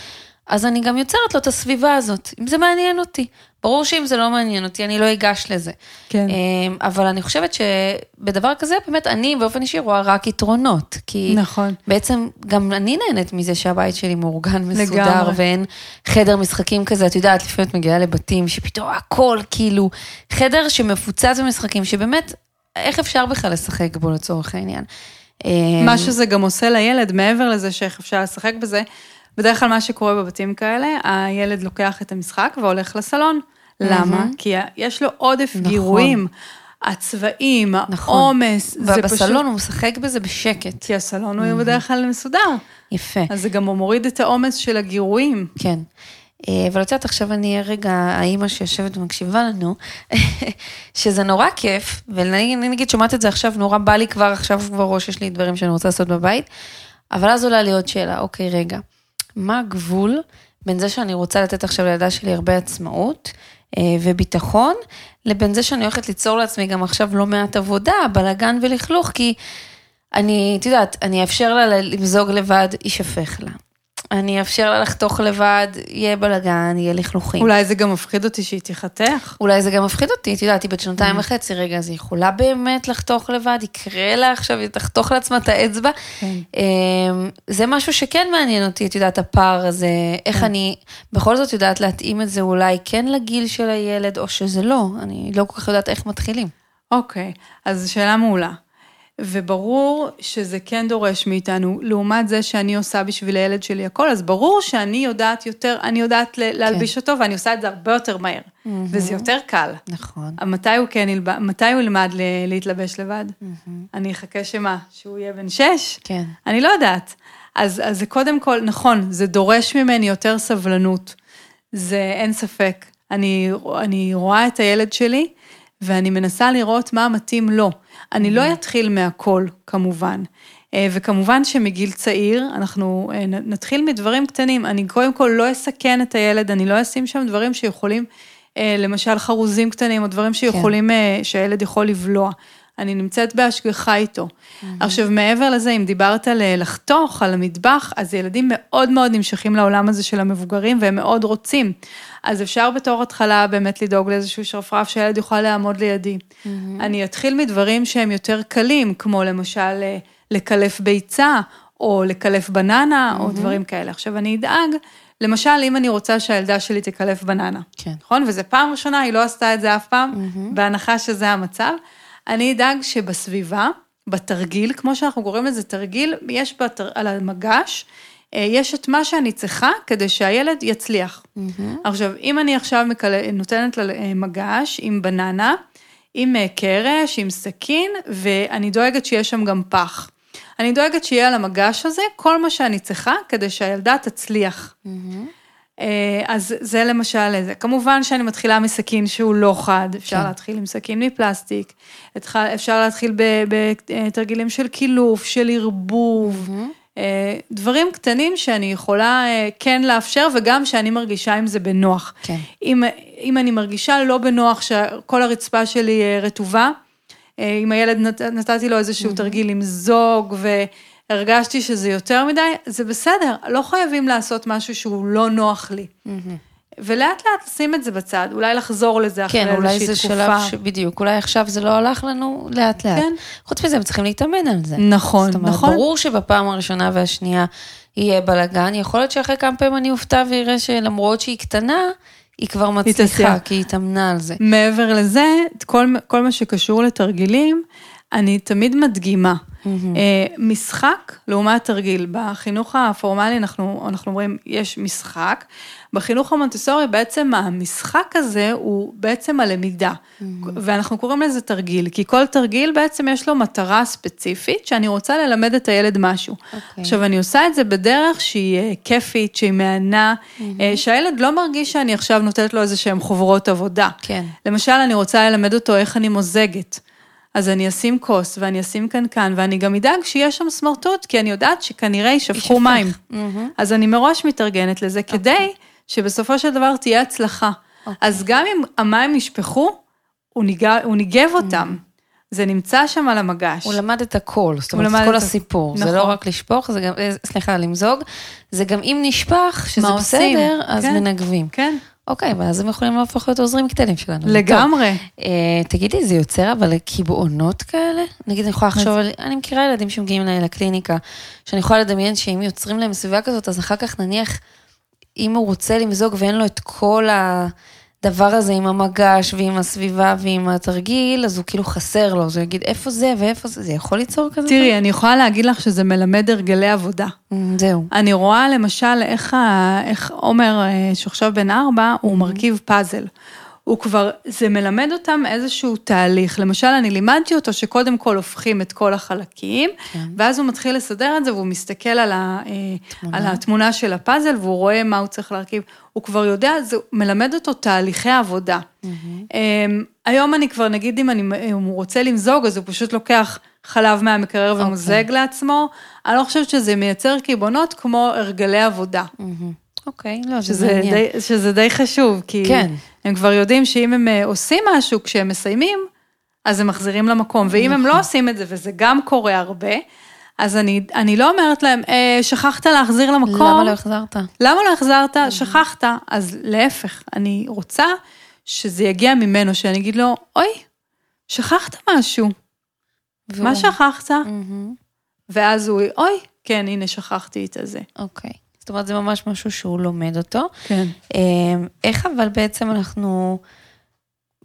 Speaker 2: אז אני גם יוצרת לו את הסביבה הזאת, אם זה מעניין אותי. ברור שאם זה לא מעניין אותי, אני לא אגש לזה.
Speaker 3: כן.
Speaker 2: אמ, אבל אני חושבת שבדבר כזה, באמת, אני באופן אישי רואה רק יתרונות. כי
Speaker 3: נכון.
Speaker 2: בעצם גם אני נהנית מזה שהבית שלי מאורגן, מסודר,
Speaker 3: לגמרי.
Speaker 2: ואין חדר משחקים כזה, את יודעת, לפעמים את מגיעה לבתים שפתאום הכל כאילו, חדר שמפוצץ במשחקים, שבאמת, איך אפשר בכלל לשחק בו לצורך העניין? אמ,
Speaker 3: מה שזה גם עושה לילד, מעבר לזה שאיך אפשר לשחק בזה, בדרך כלל מה שקורה בבתים כאלה, הילד לוקח את המשחק והולך לסלון. למה? כי יש לו עודף
Speaker 2: נכון.
Speaker 3: גירויים, הצבעים,
Speaker 2: נכון.
Speaker 3: העומס, זה פשוט...
Speaker 2: ובסלון הוא משחק בזה בשקט.
Speaker 3: כי הסלון הוא בדרך כלל מסודר,
Speaker 2: יפה.
Speaker 3: אז זה גם מוריד את העומס של הגירויים.
Speaker 2: כן. אה, אבל את יודעת, עכשיו אני אהיה רגע האימא שיושבת ומקשיבה לנו, שזה נורא כיף, ואני נגיד שומעת את זה עכשיו, נורא בא לי כבר, עכשיו בראש יש לי דברים שאני רוצה לעשות בבית, אבל אז עולה לי עוד שאלה, אוקיי, רגע, מה הגבול בין זה שאני רוצה לתת עכשיו לילדה שלי הרבה עצמאות אה, וביטחון, לבין זה שאני הולכת ליצור לעצמי גם עכשיו לא מעט עבודה, בלאגן ולכלוך, כי אני, את יודעת, אני אאפשר לה למזוג לבד, יישפך לה. אני אאפשר לה לחתוך לבד, יהיה בלאגן, יהיה לכלוכים.
Speaker 3: אולי זה גם מפחיד אותי שהיא תיחתך.
Speaker 2: אולי זה גם מפחיד אותי, את יודעת, היא בת
Speaker 3: Mm.
Speaker 2: שנתיים וחצי, רגע, אז היא יכולה באמת לחתוך לבד, יקרה לה עכשיו, היא תחתוך לעצמה את האצבע.
Speaker 3: כן.
Speaker 2: אמ, זה משהו שכן מעניין אותי, את יודעת, הפער הזה,
Speaker 3: כן.
Speaker 2: איך אני בכל זאת יודעת להתאים את זה אולי כן לגיל של הילד, או שזה לא, אני לא כל כך יודעת איך מתחילים.
Speaker 3: אוקיי, אז שאלה מעולה. וברור שזה כן דורש מאיתנו, לעומת זה שאני עושה בשביל הילד שלי הכל, אז ברור שאני יודעת יותר, אני יודעת להלביש אותו, ואני עושה את זה הרבה יותר מהר. וזה יותר קל.
Speaker 2: נכון.
Speaker 3: מתי הוא כן ילבש, מתי הוא ילמד ל- להתלבש לבד? אני אחכה שמה, שהוא יהיה בן שש?
Speaker 2: כן.
Speaker 3: אני לא יודעת. אז, אז זה קודם כל, נכון, זה דורש ממני יותר סבלנות. זה אין ספק. אני, אני רואה את הילד שלי, ואני מנסה לראות מה מתאים לו. אני לא אתחיל מהכל, כמובן. אה, וכמובן שמגיל צעיר, אנחנו אה, נתחיל מדברים קטנים. אני קודם כל לא אסכן את הילד, אני לא אשים שם דברים שיכולים, אה, למשל חרוזים קטנים, או דברים שיכולים, אה, שהילד יכול לבלוע. אני נמצאת בהשגחה איתו. עכשיו, מעבר לזה, אם דיברת על לחתוך, על המטבח, אז ילדים מאוד מאוד נמשכים לעולם הזה של המבוגרים, והם מאוד רוצים. אז אפשר בתור התחלה באמת לדאוג לאיזשהו שרפרף שהילד יוכל לעמוד לידי. אני אתחיל מדברים שהם יותר קלים, כמו למשל אה, לקלף ביצה, או לקלף בננה, או דברים כאלה. עכשיו, אני אדאג, למשל, אם אני רוצה שהילדה שלי תקלף בננה.
Speaker 2: כן.
Speaker 3: נכון? וזו פעם ראשונה, היא לא עשתה את זה אף פעם, בהנחה שזה המצב. אני אדאג שבסביבה, בתרגיל, כמו שאנחנו קוראים לזה תרגיל, יש בתר... על המגש, יש את מה שאני צריכה כדי שהילד יצליח. עכשיו, אם אני עכשיו מקל... נותנת לה אה, מגש עם בננה, עם אה, קרש, עם סכין, ואני דואגת שיש שם גם פח. אני דואגת שיהיה על המגש הזה כל מה שאני צריכה כדי שהילדה תצליח. אה, אז זה למשל איזה. כמובן שאני מתחילה מסכין שהוא לא חד, אפשר
Speaker 2: כן.
Speaker 3: להתחיל עם סכין מפלסטיק, אפשר להתחיל בתרגילים של קילוף, של ערבוב, אה, דברים קטנים שאני יכולה אה, כן לאפשר, וגם שאני מרגישה עם זה בנוח.
Speaker 2: כן.
Speaker 3: אם, אם אני מרגישה לא בנוח שכל הרצפה שלי אה, רטובה, אה, אם הילד נת, נתתי לו איזשהו תרגיל עם זוג והרגשתי שזה יותר מדי, זה בסדר, לא חייבים לעשות משהו שהוא לא נוח לי. ולאט לאט לשים את זה בצד, אולי לחזור לזה אחרי
Speaker 2: כן,
Speaker 3: איזושהי
Speaker 2: אולי
Speaker 3: תקופה.
Speaker 2: זה שלב ש... בדיוק, אולי עכשיו זה לא הלך לנו לאט לאט.
Speaker 3: כן.
Speaker 2: חוץ מזה, הם צריכים להתאמן על זה.
Speaker 3: נכון,
Speaker 2: זאת אומרת,
Speaker 3: נכון.
Speaker 2: ברור שבפעם הראשונה והשנייה יהיה בלאגן, יכול להיות שאחרי כמה פעמים אני אופתע ואראה שלמרות שהיא קטנה, היא כבר מצליחה. כי היא התאמנה על זה.
Speaker 3: מעבר לזה, כל, כל מה שקשור לתרגילים, אני תמיד מדגימה. אה, משחק לעומת תרגיל. בחינוך הפורמלי אנחנו, אנחנו אומרים, יש משחק. בחינוך המונטסורי בעצם המשחק הזה הוא בעצם הלמידה. ואנחנו קוראים לזה תרגיל, כי כל תרגיל בעצם יש לו מטרה ספציפית, שאני רוצה ללמד את הילד משהו.
Speaker 2: אוקיי.
Speaker 3: עכשיו, אני עושה את זה בדרך שהיא אה, כיפית, שהיא מהנה, אה, שהילד לא מרגיש שאני עכשיו נותנת לו איזה שהם חוברות עבודה.
Speaker 2: כן.
Speaker 3: למשל, אני רוצה ללמד אותו איך אני מוזגת. אז אני אשים כוס ואני אשים קנקן, ואני גם אדאג שיהיה שם סמרטוט, כי אני יודעת שכנראה יישפכו. מים.
Speaker 2: מהמם.
Speaker 3: אז אני מראש מתארגנת לזה, כדי שבסופו של דבר תהיה הצלחה. אז גם אם המים נשפכו, הוא ניגע- הוא ניגב אותם. זה נמצא שם על המגש.
Speaker 2: הוא למד את הכל, זאת אומרת, את כל
Speaker 3: את-
Speaker 2: הסיפור. זה
Speaker 3: נכון.
Speaker 2: לא רק לשפוך, זה גם, אה, סליחה, למזוג, זה גם אם נשפך, שזה
Speaker 3: מה עושים?
Speaker 2: בסדר, אז
Speaker 3: כן.
Speaker 2: מנגבים.
Speaker 3: כן,
Speaker 2: אוקיי, ואז הם יכולים להפוך להיות עוזרים קטנים שלנו.
Speaker 3: לגמרי.
Speaker 2: טוב, אה, תגידי, זה יוצר אבל קיבעונות כאלה? נגיד, אני יכולה לחשוב על, אני מכירה ילדים שמגיעים אליי לקליניקה, שאני יכולה לדמיין שאם יוצרים להם סביבה כזאת, אז אחר כך נניח, אם הוא רוצה למזוג ואין לו את כל הדבר הזה עם המגש ועם הסביבה ועם התרגיל, אז הוא כאילו חסר לו, אז הוא יגיד, איפה זה ואיפה זה, זה יכול ליצור כזה?
Speaker 3: תראי, אני יכולה להגיד לך שזה מלמד הרגלי עבודה.
Speaker 2: דבר? זהו.
Speaker 3: אני רואה למשל איך, איך עומר, אה, שעכשיו בן ארבע, הוא מרכיב פאזל. הוא כבר, זה מלמד אותם איזשהו תהליך. למשל, אני לימדתי אותו שקודם כל הופכים את כל החלקים,
Speaker 2: כן.
Speaker 3: ואז הוא מתחיל לסדר את זה, והוא מסתכל על, ה, אה, על התמונה של הפאזל, והוא רואה מה הוא צריך להרכיב. הוא כבר יודע, זה מלמד אותו תהליכי עבודה. אמ, היום אני כבר, נגיד אם, אני, אם הוא רוצה למזוג, אז הוא פשוט לוקח חלב מהמקרר ומוזג לעצמו. אני לא חושבת שזה מייצר קיבעונות כמו הרגלי עבודה.
Speaker 2: אוקיי, לא, זה
Speaker 3: שזה
Speaker 2: מעניין.
Speaker 3: די, שזה די חשוב, כי
Speaker 2: כן.
Speaker 3: הם כבר יודעים שאם הם אה, עושים משהו כשהם מסיימים, אז הם מחזירים למקום, ואם הם לא עושים את זה, וזה גם קורה הרבה, אז אני, אני לא אומרת להם, אה, שכחת להחזיר למקום.
Speaker 2: למה לא החזרת?
Speaker 3: למה לא החזרת? שכחת. אז להפך, אני רוצה שזה יגיע ממנו, שאני אגיד לו, אוי, שכחת משהו.
Speaker 2: והוא-
Speaker 3: מה שכחת?
Speaker 2: מהמם.
Speaker 3: ואז הוא, אוי, כן, הנה, שכחתי את הזה.
Speaker 2: אוקיי. זאת אומרת, זה ממש משהו שהוא לומד אותו.
Speaker 3: כן.
Speaker 2: אמ, איך אבל בעצם אנחנו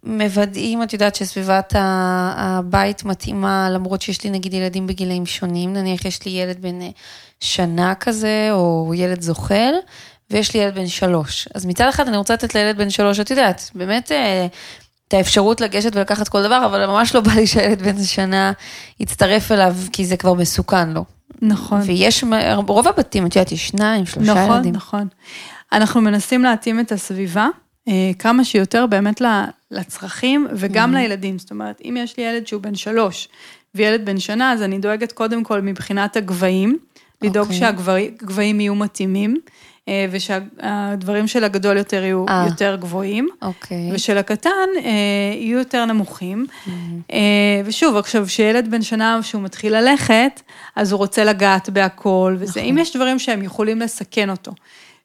Speaker 2: מוודאים, את יודעת שסביבת הבית מתאימה, למרות שיש לי נגיד ילדים בגילאים שונים, נניח יש לי ילד בן אה, שנה כזה, או ילד זוחל, ויש לי ילד בן שלוש. אז מצד אחד אני רוצה לתת לילד בן שלוש, את יודעת, באמת אה, את האפשרות לגשת ולקחת כל דבר, אבל ממש לא בא לי שהילד בן שנה יצטרף אליו, כי זה כבר מסוכן לו.
Speaker 3: נכון.
Speaker 2: ויש, רוב הבתים, את יודעת, יש שניים, שלושה
Speaker 3: נכון,
Speaker 2: ילדים.
Speaker 3: נכון. אנחנו מנסים להתאים את הסביבה אה, כמה שיותר באמת לצרכים וגם
Speaker 2: Mm-hmm.
Speaker 3: לילדים. זאת אומרת, אם יש לי ילד שהוא בן שלוש וילד בן שנה, אז אני דואגת קודם כל מבחינת הגבהים, לדאוג
Speaker 2: אוקיי.
Speaker 3: שהגבהים יהיו מתאימים, ושהדברים של הגדול יותר יהיו
Speaker 2: אה.
Speaker 3: יותר גבוהים.
Speaker 2: אוקיי.
Speaker 3: ושל הקטן אה, יהיו יותר נמוכים.
Speaker 2: Mm-hmm.
Speaker 3: אה, ושוב, עכשיו, כשילד בן שנה שהוא מתחיל ללכת, אז הוא רוצה לגעת בהכל, וזה,
Speaker 2: נכון.
Speaker 3: אם יש דברים שהם יכולים לסכן אותו,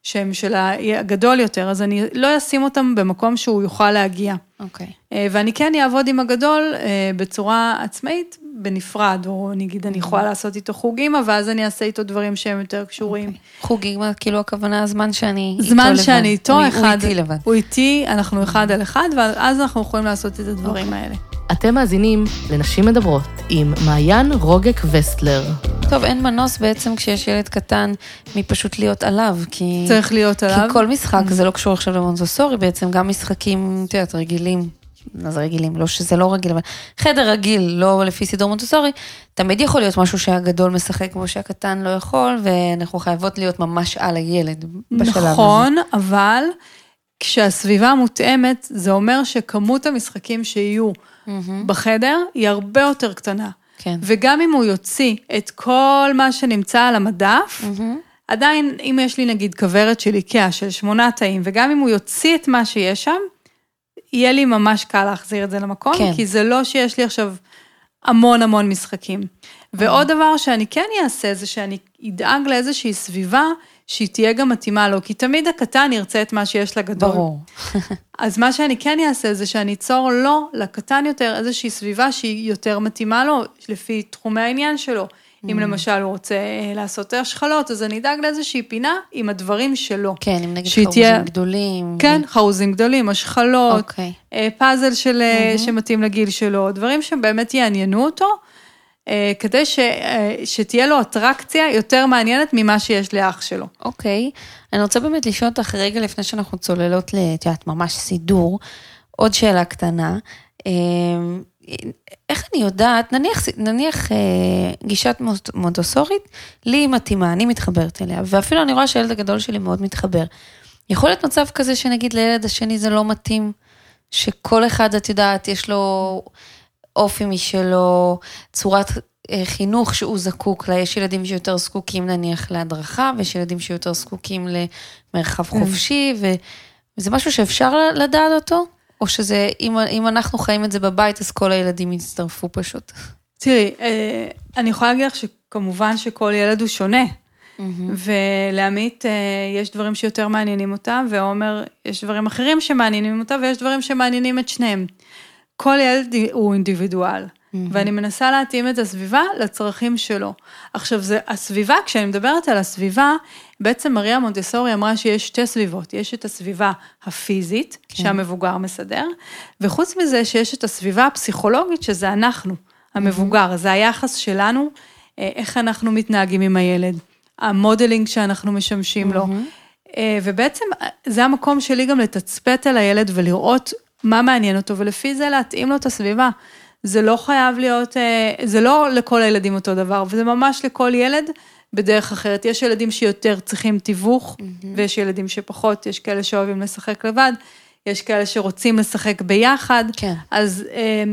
Speaker 3: שהם של הגדול יותר, אז אני לא אשים אותם במקום שהוא יוכל להגיע.
Speaker 2: אוקיי.
Speaker 3: אה, ואני כן אעבוד עם הגדול אה, בצורה עצמאית, בנפרד, או נגיד אני יכולה לעשות איתו חוגים, ואז אני אעשה איתו דברים שהם יותר קשורים.
Speaker 2: חוגים, כאילו הכוונה הזמן שאני איתו
Speaker 3: זמן
Speaker 2: לבד.
Speaker 3: שאני איתו,
Speaker 2: הוא-
Speaker 3: אחד,
Speaker 2: הוא איתי לבד.
Speaker 3: הוא איתי, אנחנו אחד על אחד, ואז אנחנו יכולים לעשות את הדברים האלה.
Speaker 1: אתם מאזינים לנשים מדברות עם מעיין רוגק וסטלר.
Speaker 2: טוב, אין מנוס בעצם כשיש ילד קטן מפשוט להיות עליו, כי...
Speaker 3: צריך להיות עליו.
Speaker 2: כי כל משחק, זה לא קשור עכשיו למונטסורי, בעצם גם משחקים, את יודעת, רגילים, מה זה רגילים? לא שזה לא רגיל, אבל חדר רגיל, לא לפי סידור מונטסורי, תמיד יכול להיות משהו שהגדול משחק כמו שהקטן לא יכול, ואנחנו חייבות להיות ממש על הילד בשלב הזה.
Speaker 3: נכון, אבל כשהסביבה מותאמת, זה אומר שכמות המשחקים שיהיו
Speaker 2: מהמם,
Speaker 3: בחדר היא הרבה יותר קטנה.
Speaker 2: כן.
Speaker 3: וגם אם הוא יוציא את כל מה שנמצא על המדף,
Speaker 2: מהמם,
Speaker 3: עדיין, אם יש לי נגיד כוורת של איקאה של שמונה תאים, וגם אם הוא יוציא את מה שיש שם, יהיה לי ממש קל להחזיר את זה למקום,
Speaker 2: כן.
Speaker 3: כי זה לא שיש לי עכשיו המון המון משחקים. ועוד דבר שאני כן אעשה, זה שאני אדאג לאיזושהי סביבה שהיא תהיה גם מתאימה לו, כי תמיד הקטן ירצה את מה שיש לגדול.
Speaker 2: ברור.
Speaker 3: אז מה שאני כן אעשה זה שאני אצור לו, לקטן יותר, איזושהי סביבה שהיא יותר מתאימה לו, לפי תחומי העניין שלו. אם למשל הוא רוצה אה, לעשות השחלות, אז אני אדאג לאיזושהי פינה עם הדברים שלו.
Speaker 2: כן, אם נגיד חרוזים גדולים.
Speaker 3: כן, חרוזים גדולים, השחלות,
Speaker 2: אוקיי.
Speaker 3: אה, פאזל של, אה, שמתאים לגיל שלו, דברים שבאמת יעניינו אותו, אה, כדי ש, אה, שתהיה לו אטרקציה יותר מעניינת ממה שיש לאח שלו.
Speaker 2: אוקיי. אני רוצה באמת לשאול אותך רגע לפני שאנחנו צוללות. את יודעת, ממש סידור. עוד שאלה קטנה. איך אני יודעת, נניח, נניח אה, גישת מונט- מונטוסורית, לי היא מתאימה, אני מתחברת אליה, ואפילו אני רואה שהילד הגדול שלי מאוד מתחבר. יכול להיות מצב כזה שנגיד לילד השני זה לא מתאים, שכל אחד, את יודעת, יש לו אופי משלו, צורת אה, חינוך שהוא זקוק לה, יש ילדים שיותר זקוקים נניח להדרכה, ויש ילדים שיותר זקוקים למרחב חופשי, ו- וזה משהו שאפשר לדעת אותו? או שזה, אם, אם אנחנו חיים את זה בבית, אז כל הילדים יצטרפו פשוט.
Speaker 3: תראי, אה, אני יכולה להגיד לך שכמובן שכל ילד הוא שונה. ולעמית אה, יש דברים שיותר מעניינים אותה, ועומר, יש דברים אחרים שמעניינים אותה, ויש דברים שמעניינים את שניהם. כל ילד הוא אינדיבידואל, ואני מנסה להתאים את הסביבה לצרכים שלו. עכשיו, זה, הסביבה, כשאני מדברת על הסביבה, בעצם מריה מונטסורי אמרה שיש שתי סביבות. יש את הסביבה הפיזית, כן. שהמבוגר מסדר, וחוץ מזה שיש את הסביבה הפסיכולוגית, שזה אנחנו, המבוגר. זה היחס שלנו, אה, איך אנחנו מתנהגים עם הילד. המודלינג שאנחנו משמשים לו. אה, ובעצם אה, זה המקום שלי גם לתצפת על הילד ולראות מה מעניין אותו, ולפי זה להתאים לו את הסביבה. זה לא חייב להיות, זה לא לכל הילדים אותו דבר, וזה ממש לכל ילד בדרך אחרת. יש ילדים שיותר צריכים תיווך, ויש ילדים שפחות, יש כאלה שאוהבים לשחק לבד, יש כאלה שרוצים לשחק ביחד.
Speaker 2: כן.
Speaker 3: אז אה,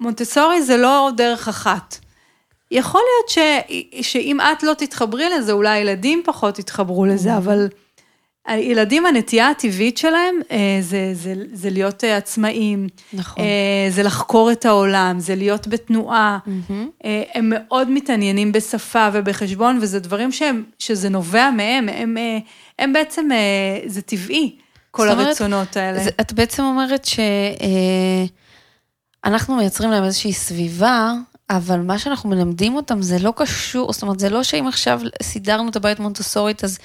Speaker 3: מונטסורי זה לא דרך אחת. יכול להיות ש, שאם את לא תתחברי לזה, אולי הילדים פחות יתחברו לזה, אבל הילדים, הנטייה הטבעית שלהם אה, זה, זה, זה להיות אה, עצמאים,
Speaker 2: נכון.
Speaker 3: אה, זה לחקור את העולם, זה להיות בתנועה. אה, הם מאוד מתעניינים בשפה ובחשבון, וזה דברים שהם, שזה נובע מהם, הם, הם בעצם, זה טבעי, כל
Speaker 2: אומרת,
Speaker 3: הרצונות האלה.
Speaker 2: זה, את בעצם אומרת שאנחנו מייצרים להם איזושהי סביבה, אבל מה שאנחנו מלמדים אותם זה לא קשור, זאת אומרת, זה לא שאם עכשיו סידרנו את הבית מונטסורית, אז,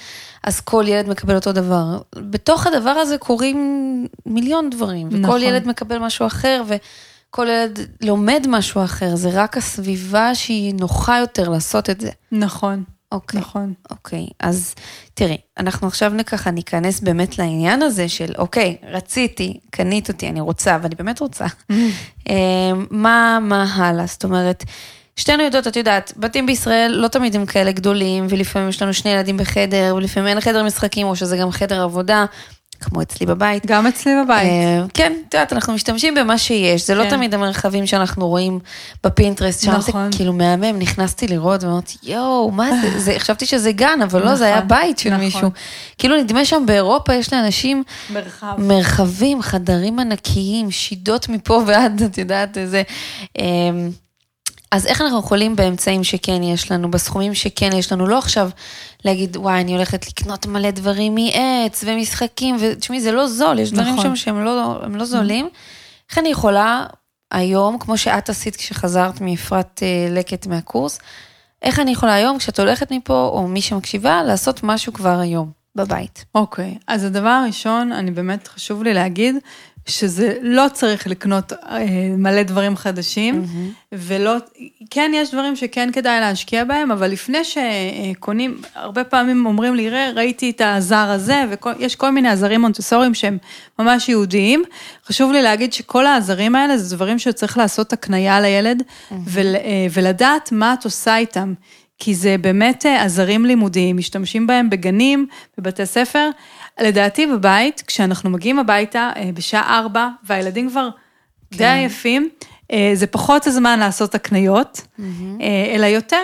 Speaker 2: אז כל ילד מקבל אותו דבר. בתוך הדבר הזה קורים מיליון דברים, וכל
Speaker 3: נכון.
Speaker 2: ילד מקבל משהו אחר, וכל ילד לומד משהו אחר, זה רק הסביבה שהיא נוחה יותר לעשות את זה.
Speaker 3: נכון,
Speaker 2: אוקיי.
Speaker 3: נכון.
Speaker 2: אוקיי, אז תראי, אנחנו עכשיו ככה ניכנס באמת לעניין הזה של, אוקיי, רציתי, קנית אותי, אני רוצה, ואני באמת רוצה. אה, מה, מה הלאה? זאת אומרת, שתינו יודעות, את יודעת, בתים בישראל לא תמיד הם כאלה גדולים, ולפעמים יש לנו שני ילדים בחדר, ולפעמים אין חדר משחקים, או שזה גם חדר עבודה, כמו אצלי בבית.
Speaker 3: גם אצלי בבית.
Speaker 2: אה, כן, את יודעת, אנחנו משתמשים במה שיש, זה לא
Speaker 3: כן.
Speaker 2: תמיד המרחבים שאנחנו רואים בפינטרסט, שם זה
Speaker 3: נכון.
Speaker 2: כאילו מהמם, נכנסתי לראות ואמרתי, יואו, מה זה, חשבתי שזה גן, אבל לא, זה
Speaker 3: נכון,
Speaker 2: היה בית של
Speaker 3: נכון.
Speaker 2: מישהו. כאילו נדמה שם באירופה יש לאנשים
Speaker 3: מרחב.
Speaker 2: מרחבים, חדרים ענקיים, שידות מפה ועד, את יודעת, איזה... אז איך אנחנו יכולים באמצעים שכן יש לנו, בסכומים שכן יש לנו, לא עכשיו להגיד, וואי, אני הולכת לקנות מלא דברים מעץ ומשחקים, ותשמעי, זה לא זול, יש דברים
Speaker 3: נכון.
Speaker 2: שם שהם לא, לא זולים. איך אני יכולה היום, כמו שאת עשית כשחזרת מאפרת אה, לקט מהקורס, איך אני יכולה היום, כשאת הולכת מפה, או מי שמקשיבה, לעשות משהו כבר היום, בבית?
Speaker 3: אוקיי, אז הדבר הראשון, אני באמת חשוב לי להגיד, שזה לא צריך לקנות אה, מלא דברים חדשים, ולא, כן יש דברים שכן כדאי להשקיע בהם, אבל לפני שקונים, הרבה פעמים אומרים לי, ראה, ראיתי את הזר הזה, ויש כל מיני עזרים מונטסוריים שהם ממש יהודיים. חשוב לי להגיד שכל העזרים האלה זה דברים שצריך לעשות הקנייה לילד, ול, אה, ולדעת מה את עושה איתם. כי זה באמת אה, עזרים לימודיים, משתמשים בהם בגנים, בבתי ספר. לדעתי בבית, כשאנחנו מגיעים הביתה אה, בשעה ארבע, והילדים כבר די עייפים, אה, זה פחות הזמן לעשות הקניות, אה, אלא יותר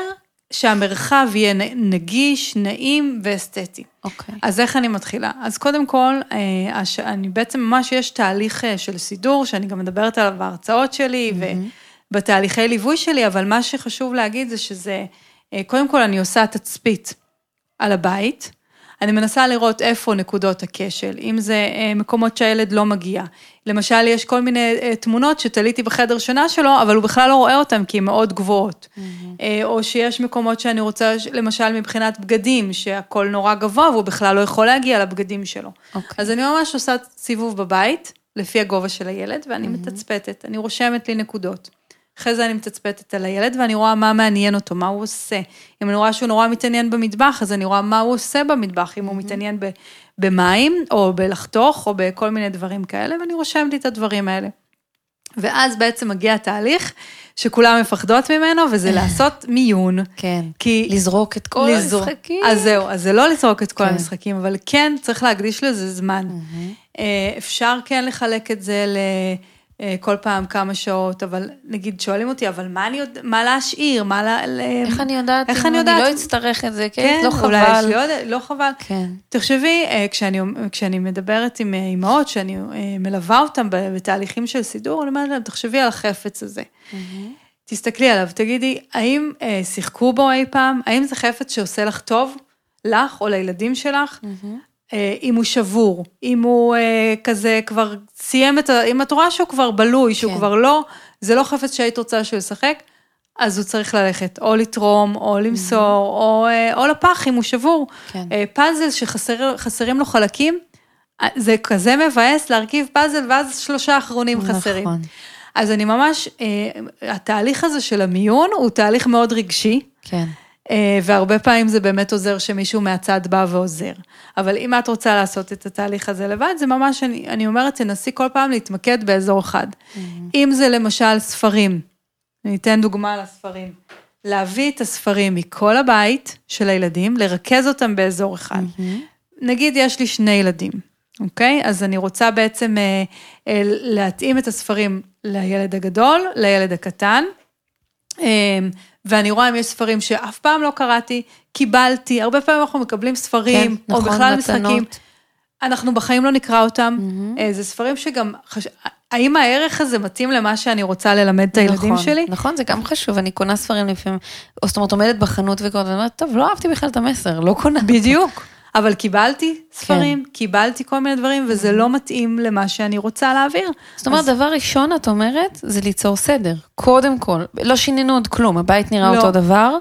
Speaker 3: שהמרחב יהיה נגיש, נעים ואסתטי.
Speaker 2: אוקיי.
Speaker 3: אז איך אני מתחילה? אז קודם כל, הש- אני בעצם ממש יש תהליך של סידור, שאני גם מדברת עליו בהרצאות שלי, ו- בתהליכי ליווי שלי, אבל מה שחשוב להגיד זה שזה, קודם כל אני עושה תצפית על הבית. אני מנסה לראות איפה נקודות הכשל, אם זה אה, מקומות שהילד לא מגיע. למשל, יש כל מיני אה, תמונות שתליתי בחדר שינה שלו, אבל הוא בכלל לא רואה אותן כי הן מאוד גבוהות. Mm-hmm. או שיש מקומות שאני רוצה, למשל מבחינת בגדים, שהכל נורא גבוה והוא בכלל לא יכול להגיע לבגדים שלו. Okay. אוקיי. אז אני ממש עושה סיבוב בבית, לפי הגובה של הילד, ואני mm-hmm. מתצפתת, אני רושמת לי נקודות. אחרי זה אני מתצפתת על הילד ואני רואה מה מעניין אותו, מה הוא עושה. אם אני רואה שהוא נורא מתעניין במטבח, אז אני רואה מה הוא עושה במטבח, אם הוא מתעניין במים, או בלחתוך, או בכל מיני דברים כאלה, ואני רושמת לי את הדברים האלה. ואז בעצם מגיע התהליך שכולם מפחדות ממנו, וזה לעשות מיון.
Speaker 2: כן, כי... לזרוק את כל לזרוק, המשחקים.
Speaker 3: אז זהו, אז זה לא לזרוק את כל כן. המשחקים, אבל כן צריך להקדיש לזה זמן. Mm-hmm. אפשר כן לחלק את זה ל... אה, כל פעם כמה שעות, אבל נגיד שואלים אותי, אבל מה אני יודע, מה להשאיר, מה ל...
Speaker 2: איך אני יודעת, איך אני יודעת, אני לא אצטרך את זה, כן, כן
Speaker 3: לא חבל. אולי יש לי עוד, לא חבל. כן. תחשבי, אה, כשאני, כשאני מדברת עם אימהות, שאני מלווה אותן בתהליכים של סידור, אני אומרת להם, תחשבי על החפץ הזה. תסתכלי עליו, תגידי, האם שיחקו בו אי פעם? האם זה חפץ שעושה לך טוב? לך או לילדים שלך? אה, אם הוא שבור, אם הוא אה, כזה כבר סיים את ה... אם את רואה שהוא כבר בלוי, שהוא כן. כבר לא, זה לא חפץ שהיית רוצה שהוא ישחק, אז הוא צריך ללכת או לתרום, או למסור, mm-hmm. או, אה, או לפח אם הוא שבור. כן. פאזל שחסרים לו חלקים, זה כזה מבאס להרכיב פאזל ואז שלושה אחרונים נכון. חסרים. אז אני ממש, התהליך הזה של המיון הוא תהליך מאוד רגשי. כן. אה, והרבה פעמים זה באמת עוזר שמישהו מהצד בא ועוזר. אבל אם את רוצה לעשות את התהליך הזה לבד, זה ממש, אני, אני אומרת, תנסי כל פעם להתמקד באזור אחד. Mm-hmm. אם זה למשל ספרים, אני אתן דוגמה לספרים. להביא את הספרים מכל הבית של הילדים, לרכז אותם באזור אחד. Mm-hmm. נגיד יש לי שני ילדים, אוקיי? אז אני רוצה בעצם אה, אה, להתאים את הספרים לילד הגדול, לילד הקטן. אה, ואני רואה אם יש ספרים שאף פעם לא קראתי, קיבלתי, הרבה פעמים אנחנו מקבלים ספרים, כן, או נכון, בכלל מתנות. משחקים. אנחנו בחיים לא נקרא אותם. Mm-hmm. זה ספרים שגם, חש... האם הערך הזה מתאים למה שאני רוצה ללמד את הילדים
Speaker 2: נכון,
Speaker 3: שלי?
Speaker 2: נכון, זה גם חשוב, אני קונה ספרים לפעמים, או זאת אומרת, עומדת בחנות וקוראת, ואני אומרת, טוב, לא אהבתי בכלל את המסר, לא קונה.
Speaker 3: בדיוק. אבל קיבלתי ספרים, כן. קיבלתי כל מיני דברים, וזה לא מתאים למה שאני רוצה להעביר.
Speaker 2: זאת אומרת, אז... דבר ראשון, את אומרת, זה ליצור סדר. קודם כל, לא שינינו עוד כלום, הבית נראה לא. אותו דבר,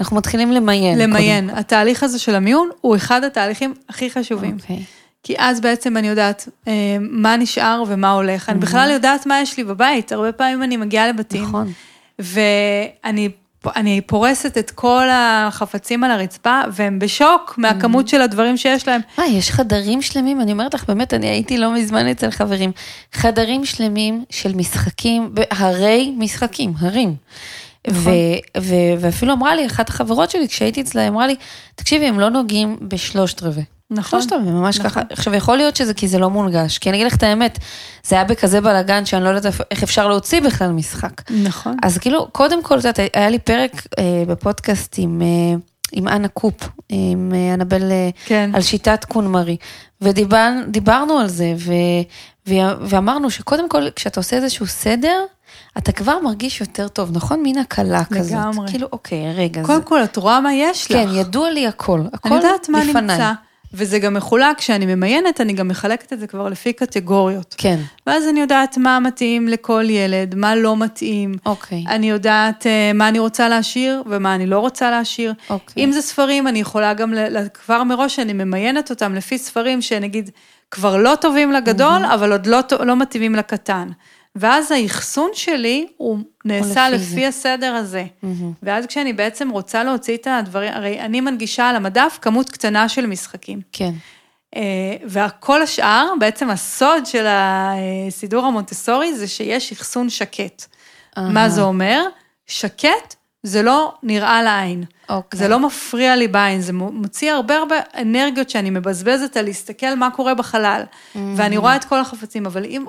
Speaker 2: אנחנו מתחילים למיין.
Speaker 3: למיין. קודם. התהליך הזה של המיון הוא אחד התהליכים הכי חשובים. Okay. אוקיי. כי אז בעצם אני יודעת אה, מה נשאר ומה הולך. אני בכלל יודעת מה יש לי בבית, הרבה פעמים אני מגיעה לבתים. נכון. ואני אני פורסת את כל החפצים על הרצפה, והם בשוק מהכמות mm. של הדברים שיש להם.
Speaker 2: מה, יש חדרים שלמים, אני אומרת לך, באמת, אני הייתי לא מזמן אצל חברים. חדרים שלמים של משחקים, הרי משחקים, הרים. נכון. ואפילו אמרה לי, אחת החברות שלי, כשהייתי אצלה, אמרה לי, תקשיבי, הם לא נוגעים בשלושת רבעי. נכון. שלושת רבעי, ממש נכון. ככה. עכשיו, יכול להיות שזה כי זה לא מונגש, כי אני אגיד לך את האמת, זה היה בכזה בלאגן שאני לא יודעת איך אפשר להוציא בכלל משחק.
Speaker 3: נכון.
Speaker 2: אז כאילו, קודם כל, את יודעת, היה לי פרק אה, בפודקאסט עם... אה, עם אנה קופ, עם אה, אנבל, אה, כן. על שיטת קונמרי, ודיברנו על זה, ו, ו, ואמרנו שקודם כל, כשאתה עושה איזשהו סדר, אתה כבר מרגיש יותר טוב, נכון? מין הקלה כזאת. לגמרי. כאילו, אוקיי, רגע.
Speaker 3: קודם זה... כל, את רואה מה יש
Speaker 2: כן, לך. כן, ידוע לי הכל. הכל לפניי.
Speaker 3: אני יודעת מה נמצא. וזה גם מחולק, כשאני ממיינת, אני גם מחלקת את זה כבר לפי קטגוריות.
Speaker 2: כן.
Speaker 3: ואז אני יודעת מה מתאים לכל ילד, מה לא מתאים.
Speaker 2: אוקיי.
Speaker 3: אני יודעת uh, מה אני רוצה להשאיר ומה אני לא רוצה להשאיר. אוקיי. אם זה ספרים, אני יכולה גם, כבר מראש, אני ממיינת אותם לפי ספרים שנגיד כבר לא טובים לגדול, mm-hmm. אבל עוד לא, לא מתאימים לקטן. ואז האחסון שלי הוא נעשה לפי, לפי הסדר הזה. Mm-hmm. ואז כשאני בעצם רוצה להוציא את הדברים, הרי אני מנגישה על המדף כמות קטנה של משחקים.
Speaker 2: כן.
Speaker 3: Uh, וכל השאר, בעצם הסוד של הסידור המונטסורי זה שיש אחסון שקט. Uh-huh. מה זה אומר? שקט זה לא נראה לעין. Okay. אוקיי. זה לא מפריע לי בעין, זה מוציא הרבה הרבה אנרגיות שאני מבזבזת על להסתכל מה קורה בחלל. Mm-hmm. ואני רואה את כל החפצים, אבל אם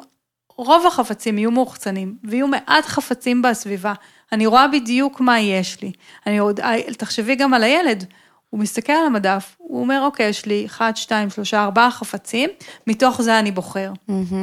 Speaker 3: רוב החפצים יהיו מוחצנים, ויהיו מעט חפצים בסביבה. אני רואה בדיוק מה יש לי. אני עוד, תחשבי גם על הילד, הוא מסתכל על המדף, הוא אומר, אוקיי, יש לי 1, 2, 3, 4 חפצים, מתוך זה אני בוחר.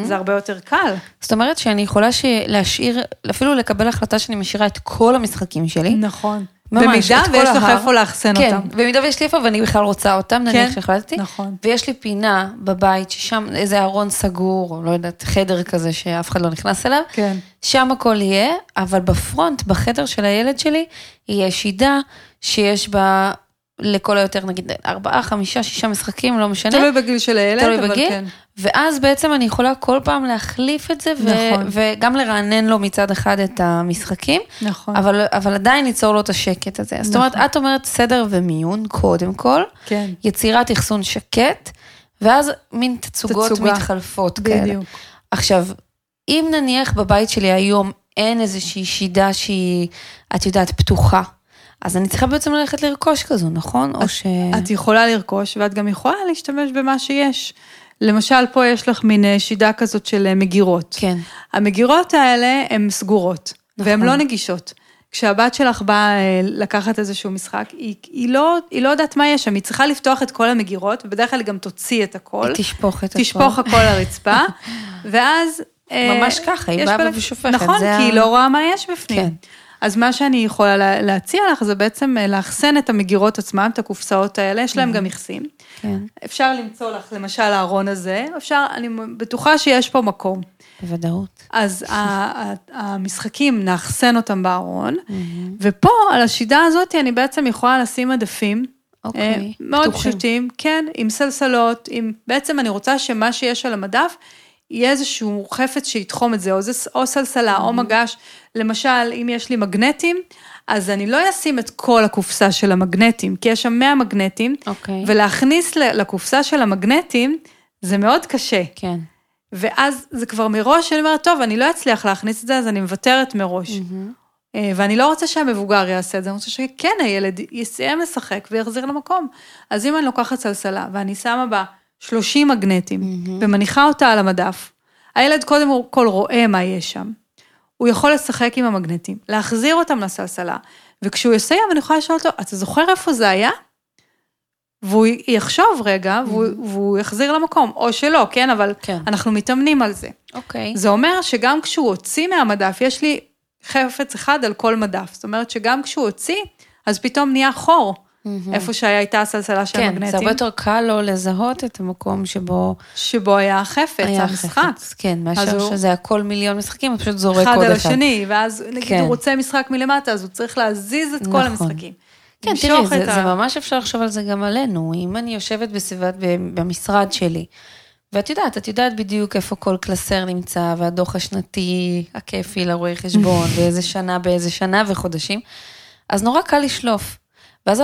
Speaker 3: זה הרבה יותר קל.
Speaker 2: זאת אומרת שאני יכולה. להשאיר, אפילו לקבל החלטה שאני משאירה את כל המשחקים שלי.
Speaker 3: נכון.
Speaker 2: ממש,
Speaker 3: במידה ויש לך. איפה לאחסן
Speaker 2: כן,
Speaker 3: אותם.
Speaker 2: במידה ויש לי איפה ואני בכלל רוצה אותם, נניח
Speaker 3: כן,
Speaker 2: שהחלטתי.
Speaker 3: נכון.
Speaker 2: ויש לי פינה בבית ששם איזה ארון סגור, או לא יודעת, חדר כזה שאף אחד לא נכנס אליו.
Speaker 3: כן.
Speaker 2: שם הכל יהיה, אבל בפרונט, בחדר של הילד שלי, יהיה שידה שיש בה לכל היותר נגיד ארבעה, חמישה, שישה משחקים, לא משנה.
Speaker 3: תלוי בגיל של הילד,
Speaker 2: תלוי
Speaker 3: אבל
Speaker 2: בגיל.
Speaker 3: כן.
Speaker 2: ואז בעצם אני יכולה כל פעם להחליף את זה, ו-
Speaker 3: נכון.
Speaker 2: וגם לרענן לו מצד אחד את המשחקים,
Speaker 3: נכון.
Speaker 2: אבל, אבל עדיין ליצור לו את השקט הזה. זאת אומרת,
Speaker 3: נכון.
Speaker 2: את אומרת סדר ומיון, קודם כל,
Speaker 3: כן.
Speaker 2: יצירת אחסון שקט, ואז מין תצוגות
Speaker 3: תצוגה.
Speaker 2: מתחלפות כאלה.
Speaker 3: בדיוק.
Speaker 2: עכשיו, אם נניח בבית שלי היום אין איזושהי שידה שהיא, את יודעת, פתוחה, אז אני צריכה בעצם ללכת לרכוש כזו, נכון? או ש...
Speaker 3: את יכולה לרכוש, ואת גם יכולה להשתמש במה שיש. למשל, פה יש לך מין אה, שידה כזאת של אה, מגירות.
Speaker 2: כן.
Speaker 3: המגירות האלה הן סגורות,
Speaker 2: נכון.
Speaker 3: והן לא נגישות. כשהבת שלך באה אה, לקחת איזשהו משחק, היא, היא, לא, היא לא יודעת מה יש שם, היא צריכה לפתוח את כל המגירות, ובדרך כלל היא גם תוציא את הכל,
Speaker 2: היא תשפוך את הכל.
Speaker 3: תשפוך הכל לרצפה, ואז...
Speaker 2: ממש ככה, היא באה ושופכת,
Speaker 3: נכון,
Speaker 2: זה
Speaker 3: כי היא לא רואה מה יש בפנים.
Speaker 2: כן.
Speaker 3: אז מה שאני יכולה לה- להציע לך זה בעצם אה, לאחסן את המגירות עצמם, את הקופסאות האלה, יש להם גם מכסים.
Speaker 2: כן,
Speaker 3: אפשר למצוא לך למשל הארון הזה, אפשר, אני בטוחה שיש פה מקום.
Speaker 2: בוודאות.
Speaker 3: אז ה- ה- המשחקים, נאחסן אותם בארון, ופה על השידה הזאת אני בעצם יכולה לשים מדפים.
Speaker 2: אוקיי,
Speaker 3: אה, מאוד
Speaker 2: פתוחים.
Speaker 3: פשוטים, כן, עם סלסלות, עם, בעצם אני רוצה שמה שיש על המדף, יהיה איזשהו חפץ שיתחום את זה, או, זה, או סלסלה, או מגש. למשל, אם יש לי מגנטים, אז אני לא אשים את כל הקופסה של המגנטים, כי יש שם 100 מגנטים,
Speaker 2: אוקיי.
Speaker 3: ולהכניס לקופסה של המגנטים, זה מאוד קשה.
Speaker 2: כן.
Speaker 3: ואז זה כבר מראש, אני אומרת, טוב, אני לא אצליח להכניס את זה, אז אני מוותרת מראש. אה, ואני לא רוצה שהמבוגר יעשה את זה, אני רוצה שכן, הילד יסיים לשחק ויחזיר למקום. אז אם אני לוקחת סלסלה ואני שמה בה 30 מגנטים ומניחה אותה על המדף, הילד קודם כל רואה מה יש שם. הוא יכול לשחק עם המגנטים, להחזיר אותם לסלסלה, וכשהוא יסיים אני יכולה לשאול אותו, אתה זוכר איפה זה היה? והוא יחשוב רגע, והוא, והוא יחזיר למקום, או שלא, כן, אבל
Speaker 2: כן.
Speaker 3: אנחנו מתאמנים על זה.
Speaker 2: אוקיי.
Speaker 3: זה אומר שגם כשהוא הוציא מהמדף, יש לי חפץ אחד על כל מדף. זאת אומרת שגם כשהוא הוציא, אז פתאום נהיה חור, איפה שהייתה הסלסלה של
Speaker 2: כן,
Speaker 3: המגנטים,
Speaker 2: זה הרבה יותר קל לו לזהות את המקום שבו
Speaker 3: שבו היה החפץ,
Speaker 2: היה
Speaker 3: המשחק.
Speaker 2: חפץ. כן, מאשר
Speaker 3: הוא-
Speaker 2: שזה הכל מיליון משחקים, הוא פשוט זורק
Speaker 3: אחד
Speaker 2: עוד
Speaker 3: על
Speaker 2: אחד.
Speaker 3: השני, ואז נגיד
Speaker 2: כן.
Speaker 3: הוא רוצה משחק מלמטה, אז הוא צריך להזיז את כל
Speaker 2: נכון.
Speaker 3: המשחקים.
Speaker 2: כן, תראי, זה,
Speaker 3: ה-
Speaker 2: זה ממש אפשר לחשוב על זה גם עלינו. אם אני יושבת בסביבת, במשרד שלי, ואת יודעת, את יודעת בדיוק איפה כל קלסר נמצא, והדוח השנתי הכיפי לרואי חשבון, ואיזה שנה באיזה שנה וחודשים, אז נורא קל לשלוף. ואז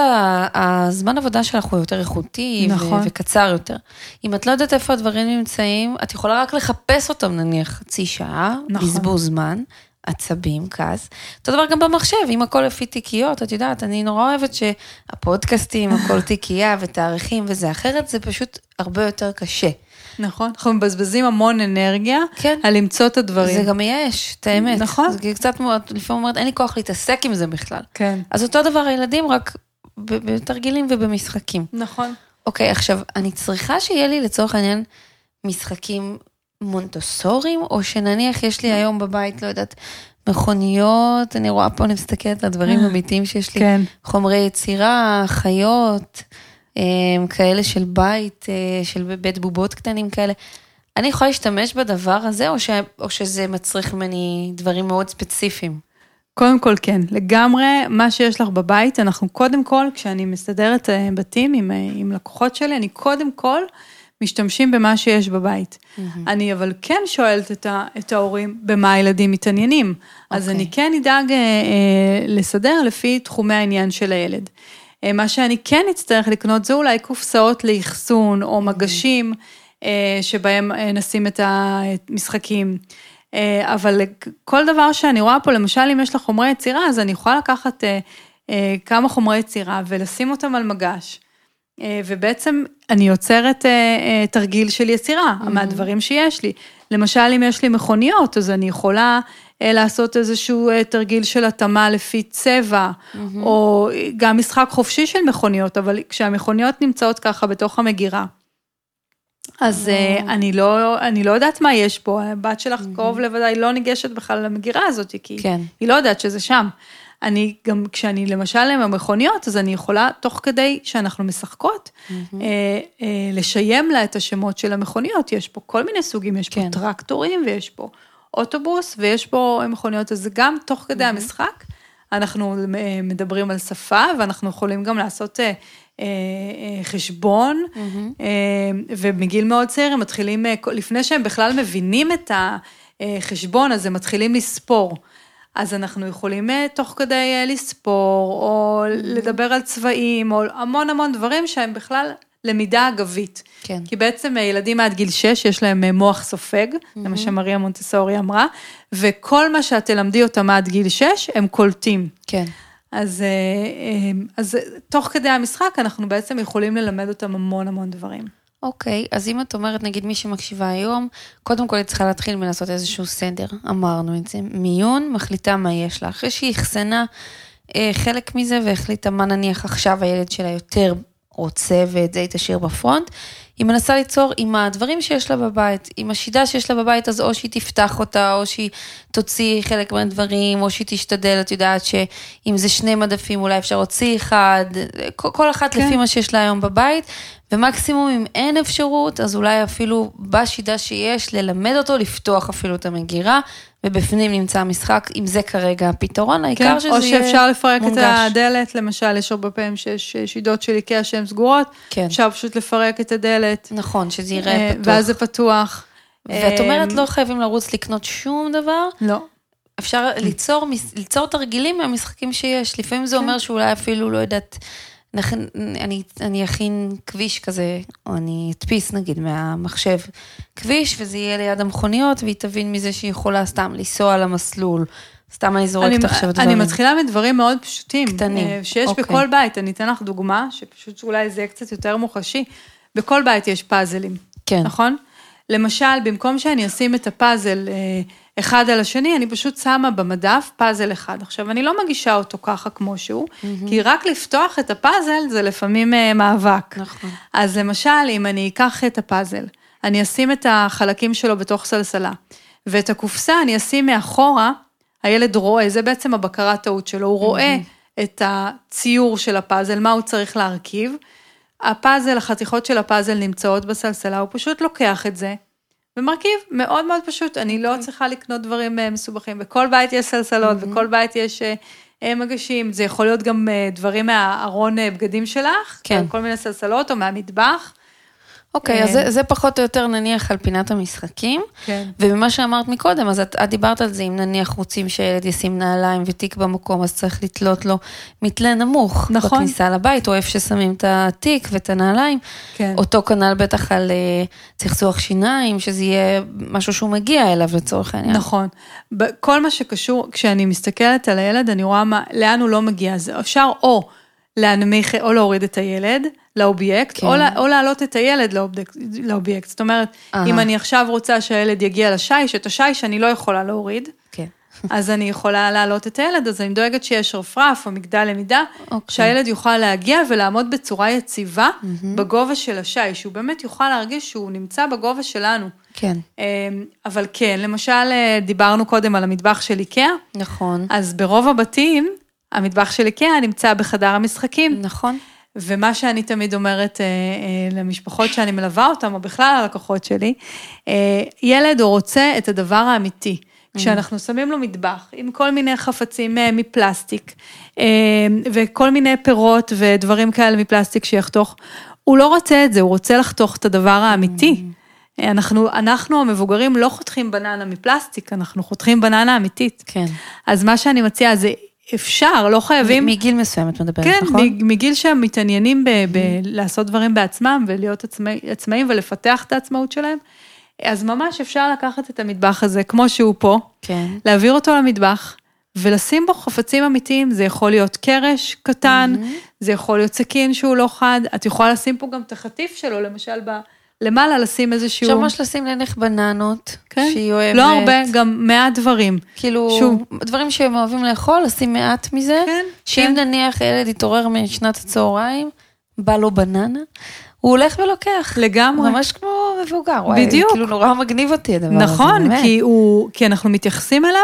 Speaker 2: הזמן עבודה שלך הוא יותר איכותי ו-
Speaker 3: נכון.
Speaker 2: וקצר יותר. אם את לא יודעת איפה הדברים נמצאים, את יכולה רק לחפש אותם נניח חצי שעה,
Speaker 3: נכון.
Speaker 2: בזבוז זמן, עצבים, כעס. אותו דבר גם במחשב, אם הכל לפי תיקיות, את יודעת, אני נורא אוהבת שהפודקאסטים, הכל תיקייה ותאריכים וזה, אחרת זה פשוט הרבה יותר קשה.
Speaker 3: נכון, אנחנו מבזבזים המון אנרגיה
Speaker 2: כן.
Speaker 3: על למצוא את הדברים.
Speaker 2: זה גם מייאש, את האמת.
Speaker 3: נכון.
Speaker 2: זה קצת לפעמים אומרת, אין לי כוח להתעסק עם זה בכלל.
Speaker 3: כן,
Speaker 2: אז אותו דבר הילדים, רק בתרגילים ובמשחקים.
Speaker 3: נכון.
Speaker 2: אוקיי, עכשיו, אני צריכה שיהיה לי לצורך העניין משחקים מונטוסוריים, או שנניח יש לי היום בבית, לא יודעת, מכוניות, אני רואה פה, אני מסתכלת על דברים אמיתיים שיש לי,
Speaker 3: כן.
Speaker 2: חומרי יצירה, חיות, אה, כאלה של בית, אה, של בית בובות קטנים כאלה. אני יכולה להשתמש בדבר הזה, או, ש... או שזה מצריך ממני דברים מאוד ספציפיים?
Speaker 3: קודם כל כן, לגמרי מה שיש לך בבית, אנחנו קודם כל, כשאני מסדרת אה, בתים עם, אה, עם לקוחות שלי, אני קודם כל משתמשים במה שיש בבית. אני אבל כן שואלת את, ה, את ההורים במה הילדים מתעניינים. אז
Speaker 2: אוקיי.
Speaker 3: אני כן אדאג אה, אה, לסדר לפי תחומי העניין של הילד. אה, מה שאני כן אצטרך לקנות זה אולי קופסאות לאחסון או מגשים אה, שבהם נשים את המשחקים. אה, אבל כל דבר שאני רואה פה, למשל אם יש לך חומרי יצירה, אז אני יכולה לקחת אה, אה, כמה חומרי יצירה ולשים אותם על מגש. ובעצם אני יוצרת תרגיל של יצירה מהדברים שיש לי. למשל, אם יש לי מכוניות, אז אני יכולה לעשות איזשהו תרגיל של התאמה לפי צבע, או גם משחק חופשי של מכוניות, אבל כשהמכוניות נמצאות ככה בתוך המגירה, אז אה, אני לא, אני לא יודעת מה יש פה, הבת שלך קרוב לוודאי לא ניגשת בכלל למגירה הזאת, כי
Speaker 2: כן.
Speaker 3: היא לא יודעת שזה שם. אני גם, כשאני למשל עם המכוניות, אז אני יכולה, תוך כדי שאנחנו משחקות, אה, אה, לשיים לה את השמות של המכוניות. יש פה כל מיני סוגים, יש פה
Speaker 2: כן.
Speaker 3: טרקטורים ויש פה אוטובוס ויש פה מכוניות, אז גם תוך כדי המשחק, אנחנו אה, מדברים על שפה ואנחנו יכולים גם לעשות אה, אה, אה, חשבון, אה, ומגיל מאוד צעיר הם מתחילים, אה, לפני שהם בכלל מבינים את החשבון, אז הם מתחילים לספור. אז אנחנו יכולים אה, תוך כדי אה, לספור, או לדבר על צבעים, או המון המון דברים שהם בכלל למידה אגבית.
Speaker 2: כן.
Speaker 3: כי בעצם אה, ילדים עד גיל 6 יש להם אה, מוח סופג, זה מה שמריה מונטסורי אמרה, וכל מה שאת תלמדי אותם עד גיל 6, הם קולטים.
Speaker 2: כן.
Speaker 3: אז, אה, אה, אז תוך כדי המשחק אנחנו בעצם יכולים ללמד אותם המון המון דברים.
Speaker 2: אוקיי, אז אם את אומרת, נגיד מי שמקשיבה היום, קודם כל היא צריכה להתחיל מלעשות איזשהו סדר, אמרנו את זה. מיון, מחליטה מה יש לה. אחרי שהיא אחסנה אה, חלק מזה והחליטה מה נניח עכשיו הילד שלה יותר רוצה ואת זה היא תשאיר בפרונט, היא מנסה ליצור עם הדברים שיש לה בבית, עם השידה שיש לה בבית, אז או שהיא תפתח אותה, או שהיא תוציא חלק מהדברים, או שהיא תשתדל, את יודעת שאם זה שני מדפים אולי אפשר להוציא אחד, כל, אחת
Speaker 3: כן.
Speaker 2: לפי מה שיש לה היום בבית, ומקסימום אם אין אפשרות, אז אולי אפילו בשידה שיש, ללמד אותו לפתוח אפילו את המגירה, ובפנים נמצא המשחק, אם זה כרגע הפתרון, העיקר שזה
Speaker 3: כן, או
Speaker 2: יהיה
Speaker 3: שאפשר לפרק
Speaker 2: מונגש.
Speaker 3: את הדלת, למשל, יש הרבה פעמים שיש אה, שידות של איקאה שהן סגורות,
Speaker 2: כן.
Speaker 3: אפשר פשוט לפרק את הדלת,
Speaker 2: נכון, שזה
Speaker 3: אה,
Speaker 2: ייראה פתוח.
Speaker 3: ואז זה פתוח.
Speaker 2: ואת אומרת,
Speaker 3: אה,
Speaker 2: לא חייבים לרוץ לקנות שום דבר,
Speaker 3: לא.
Speaker 2: אפשר ליצור, ליצור תרגילים מהמשחקים שיש. לפעמים זה
Speaker 3: כן.
Speaker 2: אומר שאולי אפילו, לא יודעת, אני, אני אכין כביש כזה, או אני אדפיס נגיד מהמחשב כביש, וזה יהיה ליד המכוניות, והיא תבין מזה שהיא יכולה סתם לנסוע על המסלול. סתם אני זורקת
Speaker 3: אני,
Speaker 2: עכשיו
Speaker 3: אני
Speaker 2: דברים.
Speaker 3: מתחילה מדברים מאוד פשוטים.
Speaker 2: קטנים,
Speaker 3: אה, שיש
Speaker 2: אוקיי.
Speaker 3: בכל בית, אני אתן לך דוגמה, שפשוט אולי זה יהיה קצת יותר מוחשי. בכל בית יש פאזלים,
Speaker 2: כן.
Speaker 3: נכון? למשל, במקום שאני אשים את הפאזל אה, אחד על השני, אני פשוט שמה במדף פאזל אחד. עכשיו, אני לא מגישה אותו ככה כמו שהוא, כי רק לפתוח את הפאזל זה לפעמים אה, מאבק.
Speaker 2: נכון.
Speaker 3: אז למשל, אם אני אקח את הפאזל, אני אשים את החלקים שלו בתוך סלסלה, ואת הקופסה אני אשים מאחורה, הילד רואה, זה בעצם הבקרת טעות שלו, הוא רואה את הציור של הפאזל, מה הוא צריך להרכיב. הפאזל, החתיכות של הפאזל נמצאות בסלסלה, הוא פשוט לוקח את זה ומרכיב, מאוד מאוד פשוט, אני לא צריכה לקנות דברים אה, מסובכים, בכל בית יש סלסלות, בכל בית יש אה, אה, מגשים, זה יכול להיות גם דברים מהארון בגדים שלך,
Speaker 2: כן.
Speaker 3: כל מיני סלסלות או מהמטבח.
Speaker 2: אוקיי, אז זה, זה פחות או יותר נניח על פינת המשחקים.
Speaker 3: כן.
Speaker 2: וממה שאמרת מקודם, אז את, את דיברת על זה, אם נניח רוצים שהילד ישים נעליים ותיק במקום, אז צריך לתלות לו מתלה נמוך.
Speaker 3: נכון.
Speaker 2: בכניסה לבית, או איפה ששמים את התיק ואת הנעליים.
Speaker 3: כן.
Speaker 2: אותו כנ"ל בטח על אה, צחצוח שיניים, שזה יהיה משהו שהוא מגיע אליו לצורך העניין.
Speaker 3: נכון. כל מה שקשור, כשאני מסתכלת על הילד, אני רואה מה, לאן הוא לא מגיע. אז אפשר או להנמיך, או להוריד את הילד לאובייקט,
Speaker 2: כן.
Speaker 3: או, או להעלות את הילד לאובייקט, לאובייקט. זאת אומרת,
Speaker 2: אהה.
Speaker 3: אם אני עכשיו רוצה שהילד יגיע לשיש, את השיש אני לא יכולה להוריד,
Speaker 2: כן.
Speaker 3: אז אני יכולה להעלות את הילד, אז אני דואגת שיש רפרף או מגדל למידה,
Speaker 2: אוקיי.
Speaker 3: שהילד יוכל להגיע ולעמוד בצורה יציבה בגובה של השיש, שהוא באמת יוכל להרגיש שהוא נמצא בגובה שלנו.
Speaker 2: כן,
Speaker 3: אמ, אבל כן, למשל, אה, דיברנו קודם על המטבח של איקאה,
Speaker 2: נכון.
Speaker 3: אז ברוב הבתים, המטבח של איקאה נמצא בחדר המשחקים,
Speaker 2: נכון.
Speaker 3: ומה שאני תמיד אומרת אה, אה, למשפחות שאני מלווה אותן, או בכלל הלקוחות שלי, אה, ילד הוא רוצה את הדבר האמיתי. כשאנחנו שמים לו מטבח עם כל מיני חפצים אה, מפלסטיק, אה, וכל מיני פירות ודברים כאלה מפלסטיק שיחתוך, הוא לא רוצה את זה, הוא רוצה לחתוך את הדבר האמיתי. אנחנו, אנחנו המבוגרים לא חותכים בננה מפלסטיק, אנחנו חותכים בננה אמיתית.
Speaker 2: כן.
Speaker 3: אז מה שאני מציעה זה אפשר, לא חייבים...
Speaker 2: מגיל מסוים את מדברת,
Speaker 3: כן,
Speaker 2: נכון?
Speaker 3: מ- מגיל שהם מתעניינים ב- ב- לעשות דברים בעצמם ולהיות עצמאי, עצמאים ולפתח את העצמאות שלהם, אז ממש אפשר לקחת את המטבח הזה כמו שהוא פה,
Speaker 2: כן.
Speaker 3: להעביר אותו למטבח ולשים בו חפצים אמיתיים, זה יכול להיות קרש קטן, זה יכול להיות סכין שהוא לא חד, את יכולה לשים פה גם את החטיף שלו, למשל ב... למעלה לשים איזשהו...
Speaker 2: אפשר ממש לשים לנך בננות,
Speaker 3: כן?
Speaker 2: שהיא אוהבת.
Speaker 3: לא הרבה, גם מעט דברים.
Speaker 2: כאילו,
Speaker 3: שוב.
Speaker 2: דברים שהם אוהבים לאכול, לשים מעט מזה.
Speaker 3: כן,
Speaker 2: שאם
Speaker 3: כן.
Speaker 2: נניח ילד יתעורר משנת הצהריים, בא לו בננה, הוא הולך ולוקח.
Speaker 3: לגמרי.
Speaker 2: ממש כמו מבוגר. וואי,
Speaker 3: בדיוק.
Speaker 2: כאילו נורא מגניב אותי הדבר הזה,
Speaker 3: נכון,
Speaker 2: באמת.
Speaker 3: כי, הוא, כי אנחנו מתייחסים אליו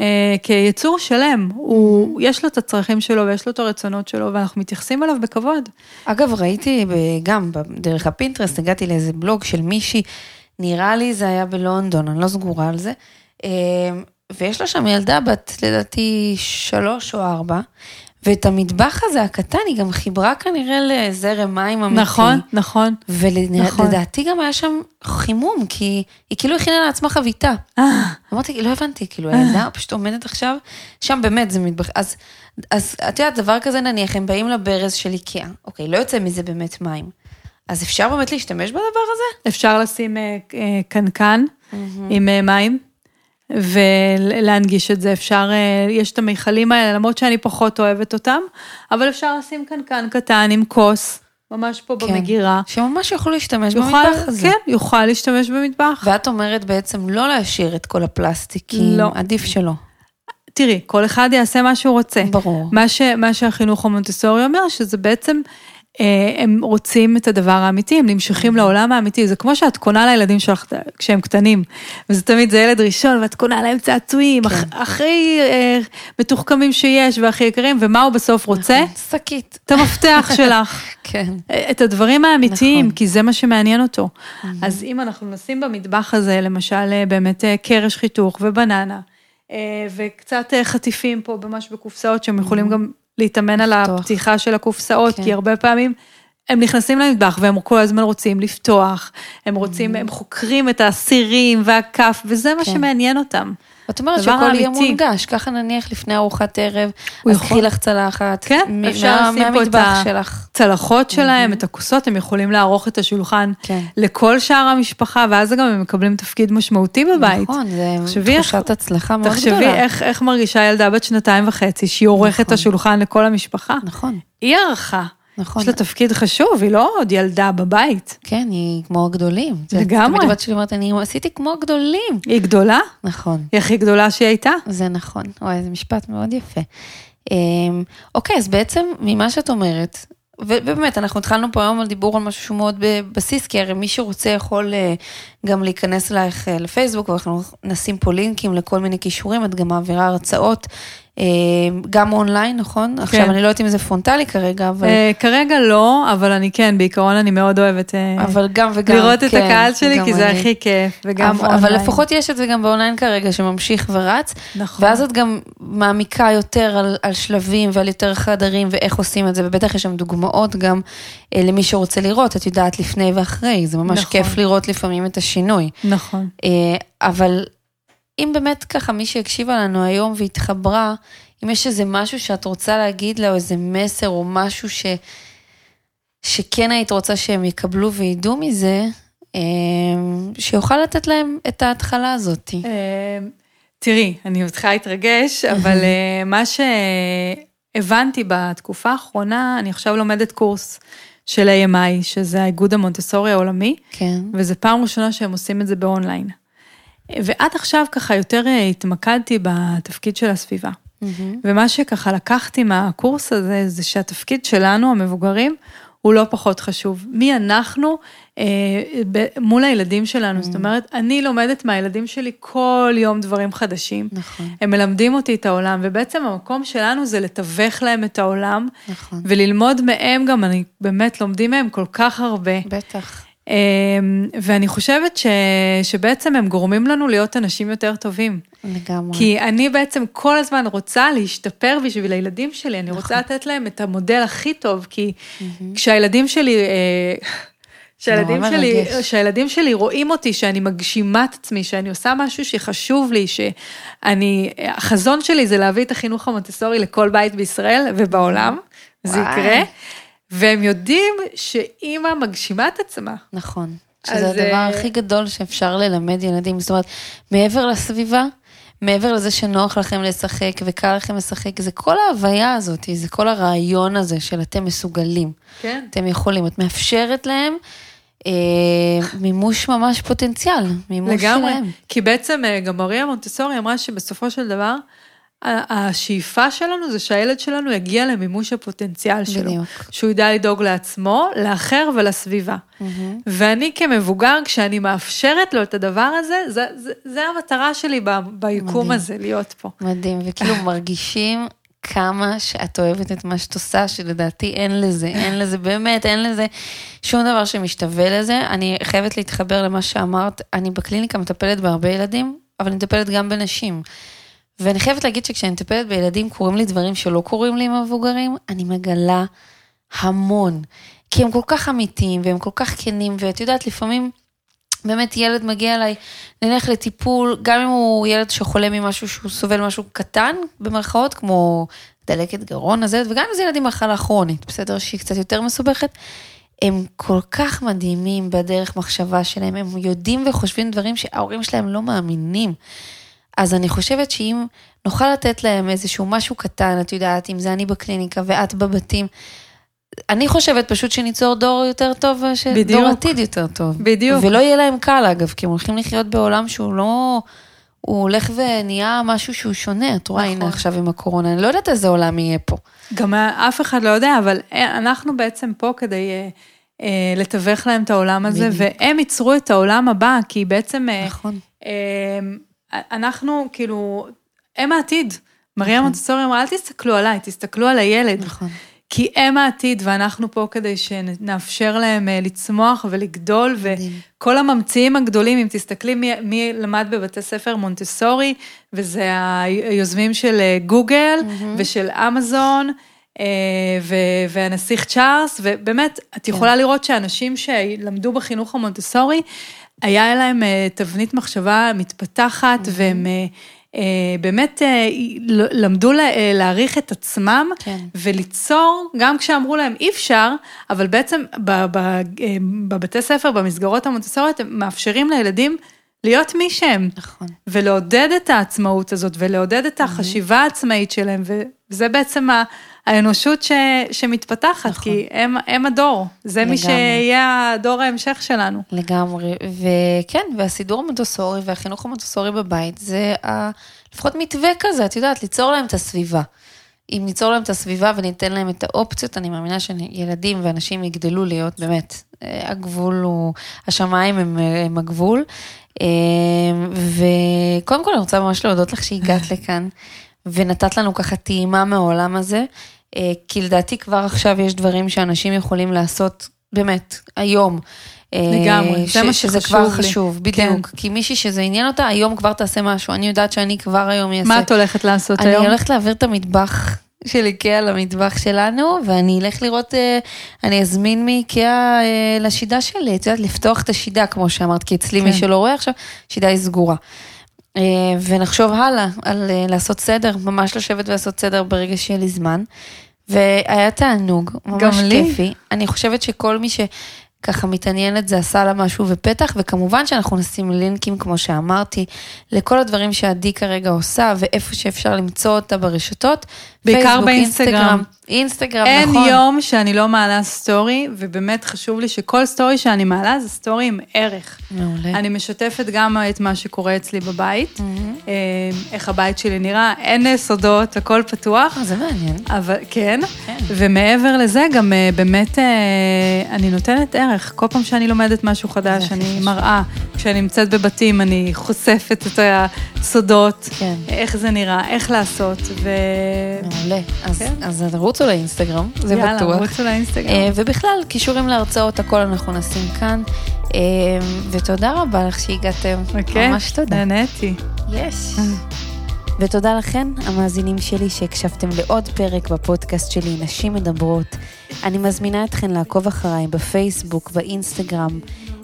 Speaker 3: אה, כיצור שלם. הוא, יש לו את הצרכים שלו ויש לו את הרצונות שלו, ואנחנו מתייחסים אליו בכבוד.
Speaker 2: אגב, ראיתי גם דרך הפינטרסט, הגעתי לאיזה בלוג של מישהי, נראה לי זה היה בלונדון, אני לא סגורה על זה, אה, ויש לה שם ילדה בת, לדעתי, שלוש או ארבע, ואת המטבח הזה הקטן, היא גם חיברה כנראה לזרם מים אמיתי.
Speaker 3: נכון, נכון. נכון.
Speaker 2: ולדעתי גם היה שם חימום, כי היא כאילו הכינה לעצמה חביתה.
Speaker 3: אה,
Speaker 2: אמרתי, לא הבנתי, כאילו הילדה פשוט עומדת עכשיו, שם באמת זה מטבח, אז, אז את יודעת, דבר כזה נניח, הם באים לברז של איקאה, אוקיי, לא יוצא מזה באמת מים. אז אפשר באמת להשתמש בדבר הזה?
Speaker 3: אפשר לשים אה, אה, קנקן עם אה, מים. ולהנגיש את זה, אפשר, אה, יש את המיכלים האלה, למרות שאני פחות אוהבת אותם, אבל אפשר לשים קנקן קטן עם כוס, ממש פה
Speaker 2: כן.
Speaker 3: במגירה.
Speaker 2: שממש יוכלו להשתמש
Speaker 3: יוכל,
Speaker 2: במטבח הזה.
Speaker 3: כן, יוכל להשתמש במטבח.
Speaker 2: ואת אומרת בעצם לא להשאיר את כל הפלסטיקים,
Speaker 3: לא.
Speaker 2: עדיף שלא.
Speaker 3: תראי, כל אחד יעשה מה שהוא רוצה.
Speaker 2: ברור.
Speaker 3: מה, ש, מה שהחינוך המונטסורי אומר, שזה בעצם, הם רוצים את הדבר האמיתי, הם נמשכים לעולם האמיתי. זה כמו שאת קונה לילדים שלך כשהם קטנים, וזה תמיד, זה ילד ראשון, ואת קונה להם צעצועים,
Speaker 2: כן.
Speaker 3: הכ, הכי אה, מתוחכמים שיש והכי יקרים, ומה הוא בסוף רוצה?
Speaker 2: שקית.
Speaker 3: את המפתח שלך.
Speaker 2: כן.
Speaker 3: את הדברים האמיתיים,
Speaker 2: נכון.
Speaker 3: כי זה מה שמעניין אותו. אז אם אנחנו נשים במטבח הזה, למשל, אה, באמת אה, קרש חיתוך ובננה, אה, וקצת אה, חטיפים פה ממש בקופסאות, שהם יכולים גם להתאמן על. הפתיחה של הקופסאות,
Speaker 2: כן.
Speaker 3: כי הרבה פעמים הם נכנסים למטבח והם כל הזמן רוצים לפתוח, הם רוצים, הם חוקרים את הסירים והכף, וזה מה
Speaker 2: כן.
Speaker 3: שמעניין אותם.
Speaker 2: את אומרת שהכל יהיה. מונגש, ככה נניח לפני ארוחת ערב, אז קחי לך צלחת,
Speaker 3: כן,
Speaker 2: מ-
Speaker 3: אפשר
Speaker 2: מה-
Speaker 3: לשים פה את
Speaker 2: מהמטבח
Speaker 3: ה-
Speaker 2: שלך.
Speaker 3: צלחות שלהם, את הכוסות, הם יכולים לערוך את השולחן
Speaker 2: כן.
Speaker 3: לכל שאר המשפחה, ואז גם הם מקבלים תפקיד משמעותי בבית.
Speaker 2: נכון, זה תחושת הצלחה מאוד גדולה.
Speaker 3: תחשבי איך, איך מרגישה ילדה בת שנתיים וחצי, שהיא עורכת את
Speaker 2: נכון.
Speaker 3: השולחן לכל המשפחה.
Speaker 2: נכון,
Speaker 3: היא ערכה.
Speaker 2: נכון.
Speaker 3: יש לה תפקיד חשוב, היא לא עוד ילדה בבית.
Speaker 2: כן, היא כמו הגדולים.
Speaker 3: לגמרי.
Speaker 2: תמיד הבת שלי אומרת, אני עשיתי כמו הגדולים.
Speaker 3: היא גדולה,
Speaker 2: נכון,
Speaker 3: היא הכי גדולה שהיא הייתה.
Speaker 2: זה נכון. וואי, זה משפט מאוד יפה. אמ, אוקיי, אז בעצם ממה שאת אומרת, ובאמת, אנחנו התחלנו פה היום על דיבור על משהו שהוא מאוד בבסיס, כי הרי מי שרוצה יכול אה, גם להיכנס אלייך אה, לפייסבוק, ואנחנו נשים פה לינקים לכל מיני כישורים, את גם מעבירה הרצאות, גם אונליין, נכון? עכשיו, אני לא יודעת אם זה פרונטלי כרגע, אבל...
Speaker 3: אה, כרגע לא, אבל אני כן, בעיקרון אני מאוד אוהבת אה,
Speaker 2: אבל גם וגם,
Speaker 3: לראות את
Speaker 2: כן,
Speaker 3: הקהל שלי, כי זה
Speaker 2: אני.
Speaker 3: הכי כיף, וגם
Speaker 2: אבל,
Speaker 3: אונליין.
Speaker 2: אבל לפחות יש את זה גם באונליין כרגע, שממשיך ורץ.
Speaker 3: נכון.
Speaker 2: ואז את גם מעמיקה יותר על, על שלבים ועל יותר חדרים ואיך עושים את זה, ובטח יש שם דוגמאות גם אה, למי שרוצה לראות, את יודעת, לפני ואחרי, זה ממש
Speaker 3: נכון.
Speaker 2: כיף לראות לפעמים את השינוי.
Speaker 3: נכון.
Speaker 2: אה, אבל אם באמת ככה מי שהקשיבה לנו היום והתחברה, אם יש איזה משהו שאת רוצה להגיד לה, או איזה מסר, או משהו ש, שכן היית רוצה שהם יקבלו וידעו מזה, אה, שיוכל לתת להם את ההתחלה הזאת.
Speaker 3: אה, תראי, אני מתחילה להתרגש, אבל אה, מה שהבנתי בתקופה האחרונה, אני עכשיו לומדת קורס של AMI, שזה האיגוד המונטסורי העולמי,
Speaker 2: כן.
Speaker 3: וזו פעם ראשונה שהם עושים את זה באונליין. ועד עכשיו ככה יותר אה, התמקדתי בתפקיד של הסביבה. ומה שככה לקחתי מהקורס הזה, זה שהתפקיד שלנו, המבוגרים, הוא לא פחות חשוב. מי אנחנו אה, ב- מול הילדים שלנו? זאת אומרת, אני לומדת מהילדים שלי כל יום דברים חדשים.
Speaker 2: נכון.
Speaker 3: הם מלמדים אותי את העולם, ובעצם המקום שלנו זה לתווך להם את העולם,
Speaker 2: נכון.
Speaker 3: וללמוד מהם גם, אני באמת לומדים מהם כל כך הרבה.
Speaker 2: בטח.
Speaker 3: אמ, ואני חושבת ש, שבעצם הם גורמים לנו להיות אנשים יותר טובים.
Speaker 2: לגמרי.
Speaker 3: כי אני בעצם כל הזמן רוצה להשתפר בשביל הילדים שלי, אני רוצה לתת להם את המודל הכי טוב, כי כשהילדים שלי... אה, שהילדים שלי,
Speaker 2: מרגש.
Speaker 3: שהילדים שלי רואים אותי, שאני מגשימה את עצמי, שאני עושה משהו שחשוב לי, שאני, החזון שלי זה להביא את החינוך המונטסורי לכל בית בישראל ובעולם, זה
Speaker 2: וואי.
Speaker 3: יקרה, והם יודעים שאימא מגשימה את עצמה.
Speaker 2: נכון.
Speaker 3: אז,
Speaker 2: שזה הדבר
Speaker 3: אה,
Speaker 2: הכי גדול שאפשר ללמד ילדים. זאת אומרת, מעבר לסביבה, מעבר לזה שנוח לכם לשחק וקל לכם לשחק, זה כל ההוויה הזאת, זה כל הרעיון הזה של אתם מסוגלים.
Speaker 3: כן.
Speaker 2: אתם יכולים, את מאפשרת להם אה, מימוש ממש פוטנציאל, מימוש
Speaker 3: לגמרי,
Speaker 2: שלהם.
Speaker 3: כי בעצם אה, גם מריה מונטסורי אמרה שבסופו של דבר, השאיפה שלנו זה שהילד שלנו יגיע למימוש הפוטנציאל שלו.
Speaker 2: בדיוק.
Speaker 3: שהוא ידע לדאוג לעצמו, לאחר ולסביבה. ואני כמבוגר, כשאני מאפשרת לו את הדבר הזה, זה, זה, זה המטרה שלי ב- ביקום
Speaker 2: מדהים.
Speaker 3: הזה, להיות פה.
Speaker 2: מדהים, וכאילו מרגישים כמה שאת אוהבת את מה שאת עושה, שלדעתי אין לזה, אין לזה, באמת, אין לזה שום דבר שמשתווה לזה. אני חייבת להתחבר למה שאמרת, אני בקליניקה מטפלת בהרבה ילדים, אבל אני מטפלת גם בנשים. ואני חייבת להגיד שכשאני מטפלת בילדים, קורים לי דברים שלא קורים לי עם המבוגרים, אני מגלה המון. כי הם כל כך אמיתיים והם כל כך כנים, ואת יודעת, לפעמים באמת ילד מגיע אליי, נלך לטיפול, גם אם הוא ילד שחולה ממשהו שהוא סובל משהו קטן, במרכאות, כמו דלקת גרון הזה, וגם אם זה ילד עם מחלה כרונית, בסדר, שהיא קצת יותר מסובכת, הם כל כך מדהימים בדרך מחשבה שלהם, הם יודעים וחושבים דברים שההורים שלהם לא מאמינים. אז אני חושבת שאם נוכל לתת להם איזשהו משהו קטן, את יודעת, אם זה אני בקליניקה ואת בבתים, אני חושבת פשוט שניצור דור יותר טוב, ש-
Speaker 3: בדיוק.
Speaker 2: דור עתיד יותר טוב.
Speaker 3: בדיוק.
Speaker 2: ולא יהיה להם קל אגב, כי הם הולכים לחיות בעולם שהוא לא, הוא הולך ונהיה משהו שהוא שונה, את רואה,
Speaker 3: נכון.
Speaker 2: הנה עכשיו עם הקורונה, אני לא יודעת איזה עולם יהיה פה.
Speaker 3: גם אף אחד לא יודע, אבל אנחנו בעצם פה כדי אה, אה, לתווך להם את העולם הזה,
Speaker 2: בדיוק.
Speaker 3: והם ייצרו את העולם הבא, כי בעצם אה,
Speaker 2: נכון.
Speaker 3: אה, אנחנו כאילו, הם העתיד. מריה
Speaker 2: נכון.
Speaker 3: מונטסורי אמרה, אל תסתכלו עליי, תסתכלו על הילד.
Speaker 2: נכון.
Speaker 3: כי הם העתיד ואנחנו פה כדי שנאפשר להם אה, לצמוח ולגדול,
Speaker 2: מדהים.
Speaker 3: וכל הממציאים הגדולים, אם תסתכלי מי, מי למד בבתי ספר מונטסורי, וזה היוזמים של אה, גוגל ושל אמזון. אה, ו- והנסיך צ'ארלס, ובאמת, את יכולה לראות שאנשים שלמדו בחינוך המונטסורי, היה להם אה, תבנית מחשבה מתפתחת, והם אה, אה, באמת למדו לה- להעריך את עצמם,
Speaker 2: כן.
Speaker 3: וליצור, גם כשאמרו להם אי אפשר, אבל בעצם בבתי ספר, במסגרות המונטסוריות, הם מאפשרים לילדים להיות מי שהם.
Speaker 2: נכון.
Speaker 3: ולעודד את העצמאות הזאת, ולעודד את החשיבה העצמאית שלהם, וזה בעצם ה- האנושות ש, שמתפתחת,
Speaker 2: נכון.
Speaker 3: כי הם, הם הדור, זה מי
Speaker 2: לגמרי.
Speaker 3: שיהיה הדור ההמשך שלנו.
Speaker 2: לגמרי, וכן, והסידור המונטסורי והחינוך המונטסורי בבית, זה ה... לפחות מתווה כזה, את יודעת, ליצור להם את הסביבה. אם ניצור להם את הסביבה וניתן להם את האופציות, אני מאמינה שילדים ואנשים יגדלו להיות, באמת, אה, הגבול הוא, השמיים הם, אה, הם הגבול. אה, וקודם כל אני רוצה ממש להודות לך שהגעת לכאן, ונתת לנו ככה טעימה מהעולם הזה, אה, כי לדעתי כבר עכשיו יש דברים שאנשים יכולים לעשות, באמת, היום. אה,
Speaker 3: לגמרי, זה מה
Speaker 2: שזה כבר
Speaker 3: לי.
Speaker 2: חשוב, בדיוק. כי מישהי שזה עניין אותה, היום כבר תעשה משהו. אני יודעת שאני כבר היום אעשה.
Speaker 3: מה את הולכת לעשות
Speaker 2: אני
Speaker 3: היום?
Speaker 2: הולכת להעביר את המטבח של איקאה למטבח שלנו, ואני אלך לראות, אה, אני אזמין מאיקאה אה, לשידה שלי, את יודעת, לפתוח את השידה, כמו שאמרת, כי אצלי מי
Speaker 3: כן.
Speaker 2: שלא רואה עכשיו, שידה היא סגורה. אה, ונחשוב הלאה על אה, לעשות סדר, ממש לשבת ולעשות סדר ברגע שיהיה לי זמן. והיה תענוג, ממש
Speaker 3: לי.
Speaker 2: כיפי. אני חושבת שכל מי שככה מתעניינת זה עשה לה משהו ופתח, וכמובן שאנחנו נשים לינקים, כמו שאמרתי, לכל הדברים שעדי כרגע עושה, ואיפה שאפשר למצוא אותה ברשתות.
Speaker 3: בעיקר
Speaker 2: פייסבוק,
Speaker 3: באינסטגרם.
Speaker 2: אינסטגרם,
Speaker 3: אין
Speaker 2: נכון.
Speaker 3: יום שאני לא מעלה סטורי, ובאמת חשוב לי שכל story שאני מעלה זה story עם ערך.
Speaker 2: מעולה.
Speaker 3: אני משתפת גם את מה שקורה אצלי בבית, אה, איך הבית שלי נראה, אין סודות, הכל פתוח.
Speaker 2: אה, זה מעניין.
Speaker 3: אבל כן,
Speaker 2: כן.
Speaker 3: ומעבר לזה גם אה, באמת אני נותנת ערך, כל פעם שאני לומדת משהו חדש, אני
Speaker 2: חשוב.
Speaker 3: מראה, כשאני נמצאת בבתים אני חושפת את הסודות,
Speaker 2: כן.
Speaker 3: איך זה נראה, איך לעשות, ו...
Speaker 2: מעולה. אז,
Speaker 3: כן.
Speaker 2: אז רוצו לאינסטגרם, זה
Speaker 3: יאללה,
Speaker 2: בטוח.
Speaker 3: רוצו לאינסטגרם.
Speaker 2: אה, ובכלל, קישורים להרצאות, הכל אנחנו נשים כאן. אה, ותודה רבה לך שהגעתם.
Speaker 3: אוקיי,
Speaker 2: ממש תודה.
Speaker 3: נהניתי.
Speaker 2: יש. ותודה לכן, המאזינים שלי, שהקשבתם לעוד פרק בפודקאסט שלי, נשים מדברות. אני מזמינה אתכן לעקוב אחריי בפייסבוק, באינסטגרם,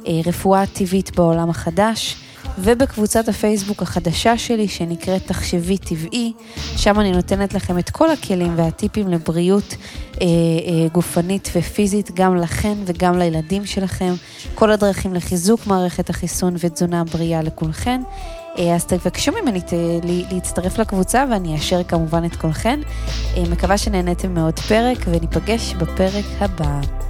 Speaker 2: אה, רפואה טבעית בעולם החדש, ובקבוצת הפייסבוק החדשה שלי, שנקראת תחשבי טבעי, שם אני נותנת לכם את כל הכלים והטיפים לבריאות אה, אה, גופנית ופיזית, גם לכן וגם לילדים שלכם, כל הדרכים לחיזוק מערכת החיסון ותזונה בריאה לכולכן. אז תבקשו ממני להצטרף לקבוצה ואני אאשר כמובן את כולכן. מקווה שנהניתם מאוד פרק וניפגש בפרק הבא.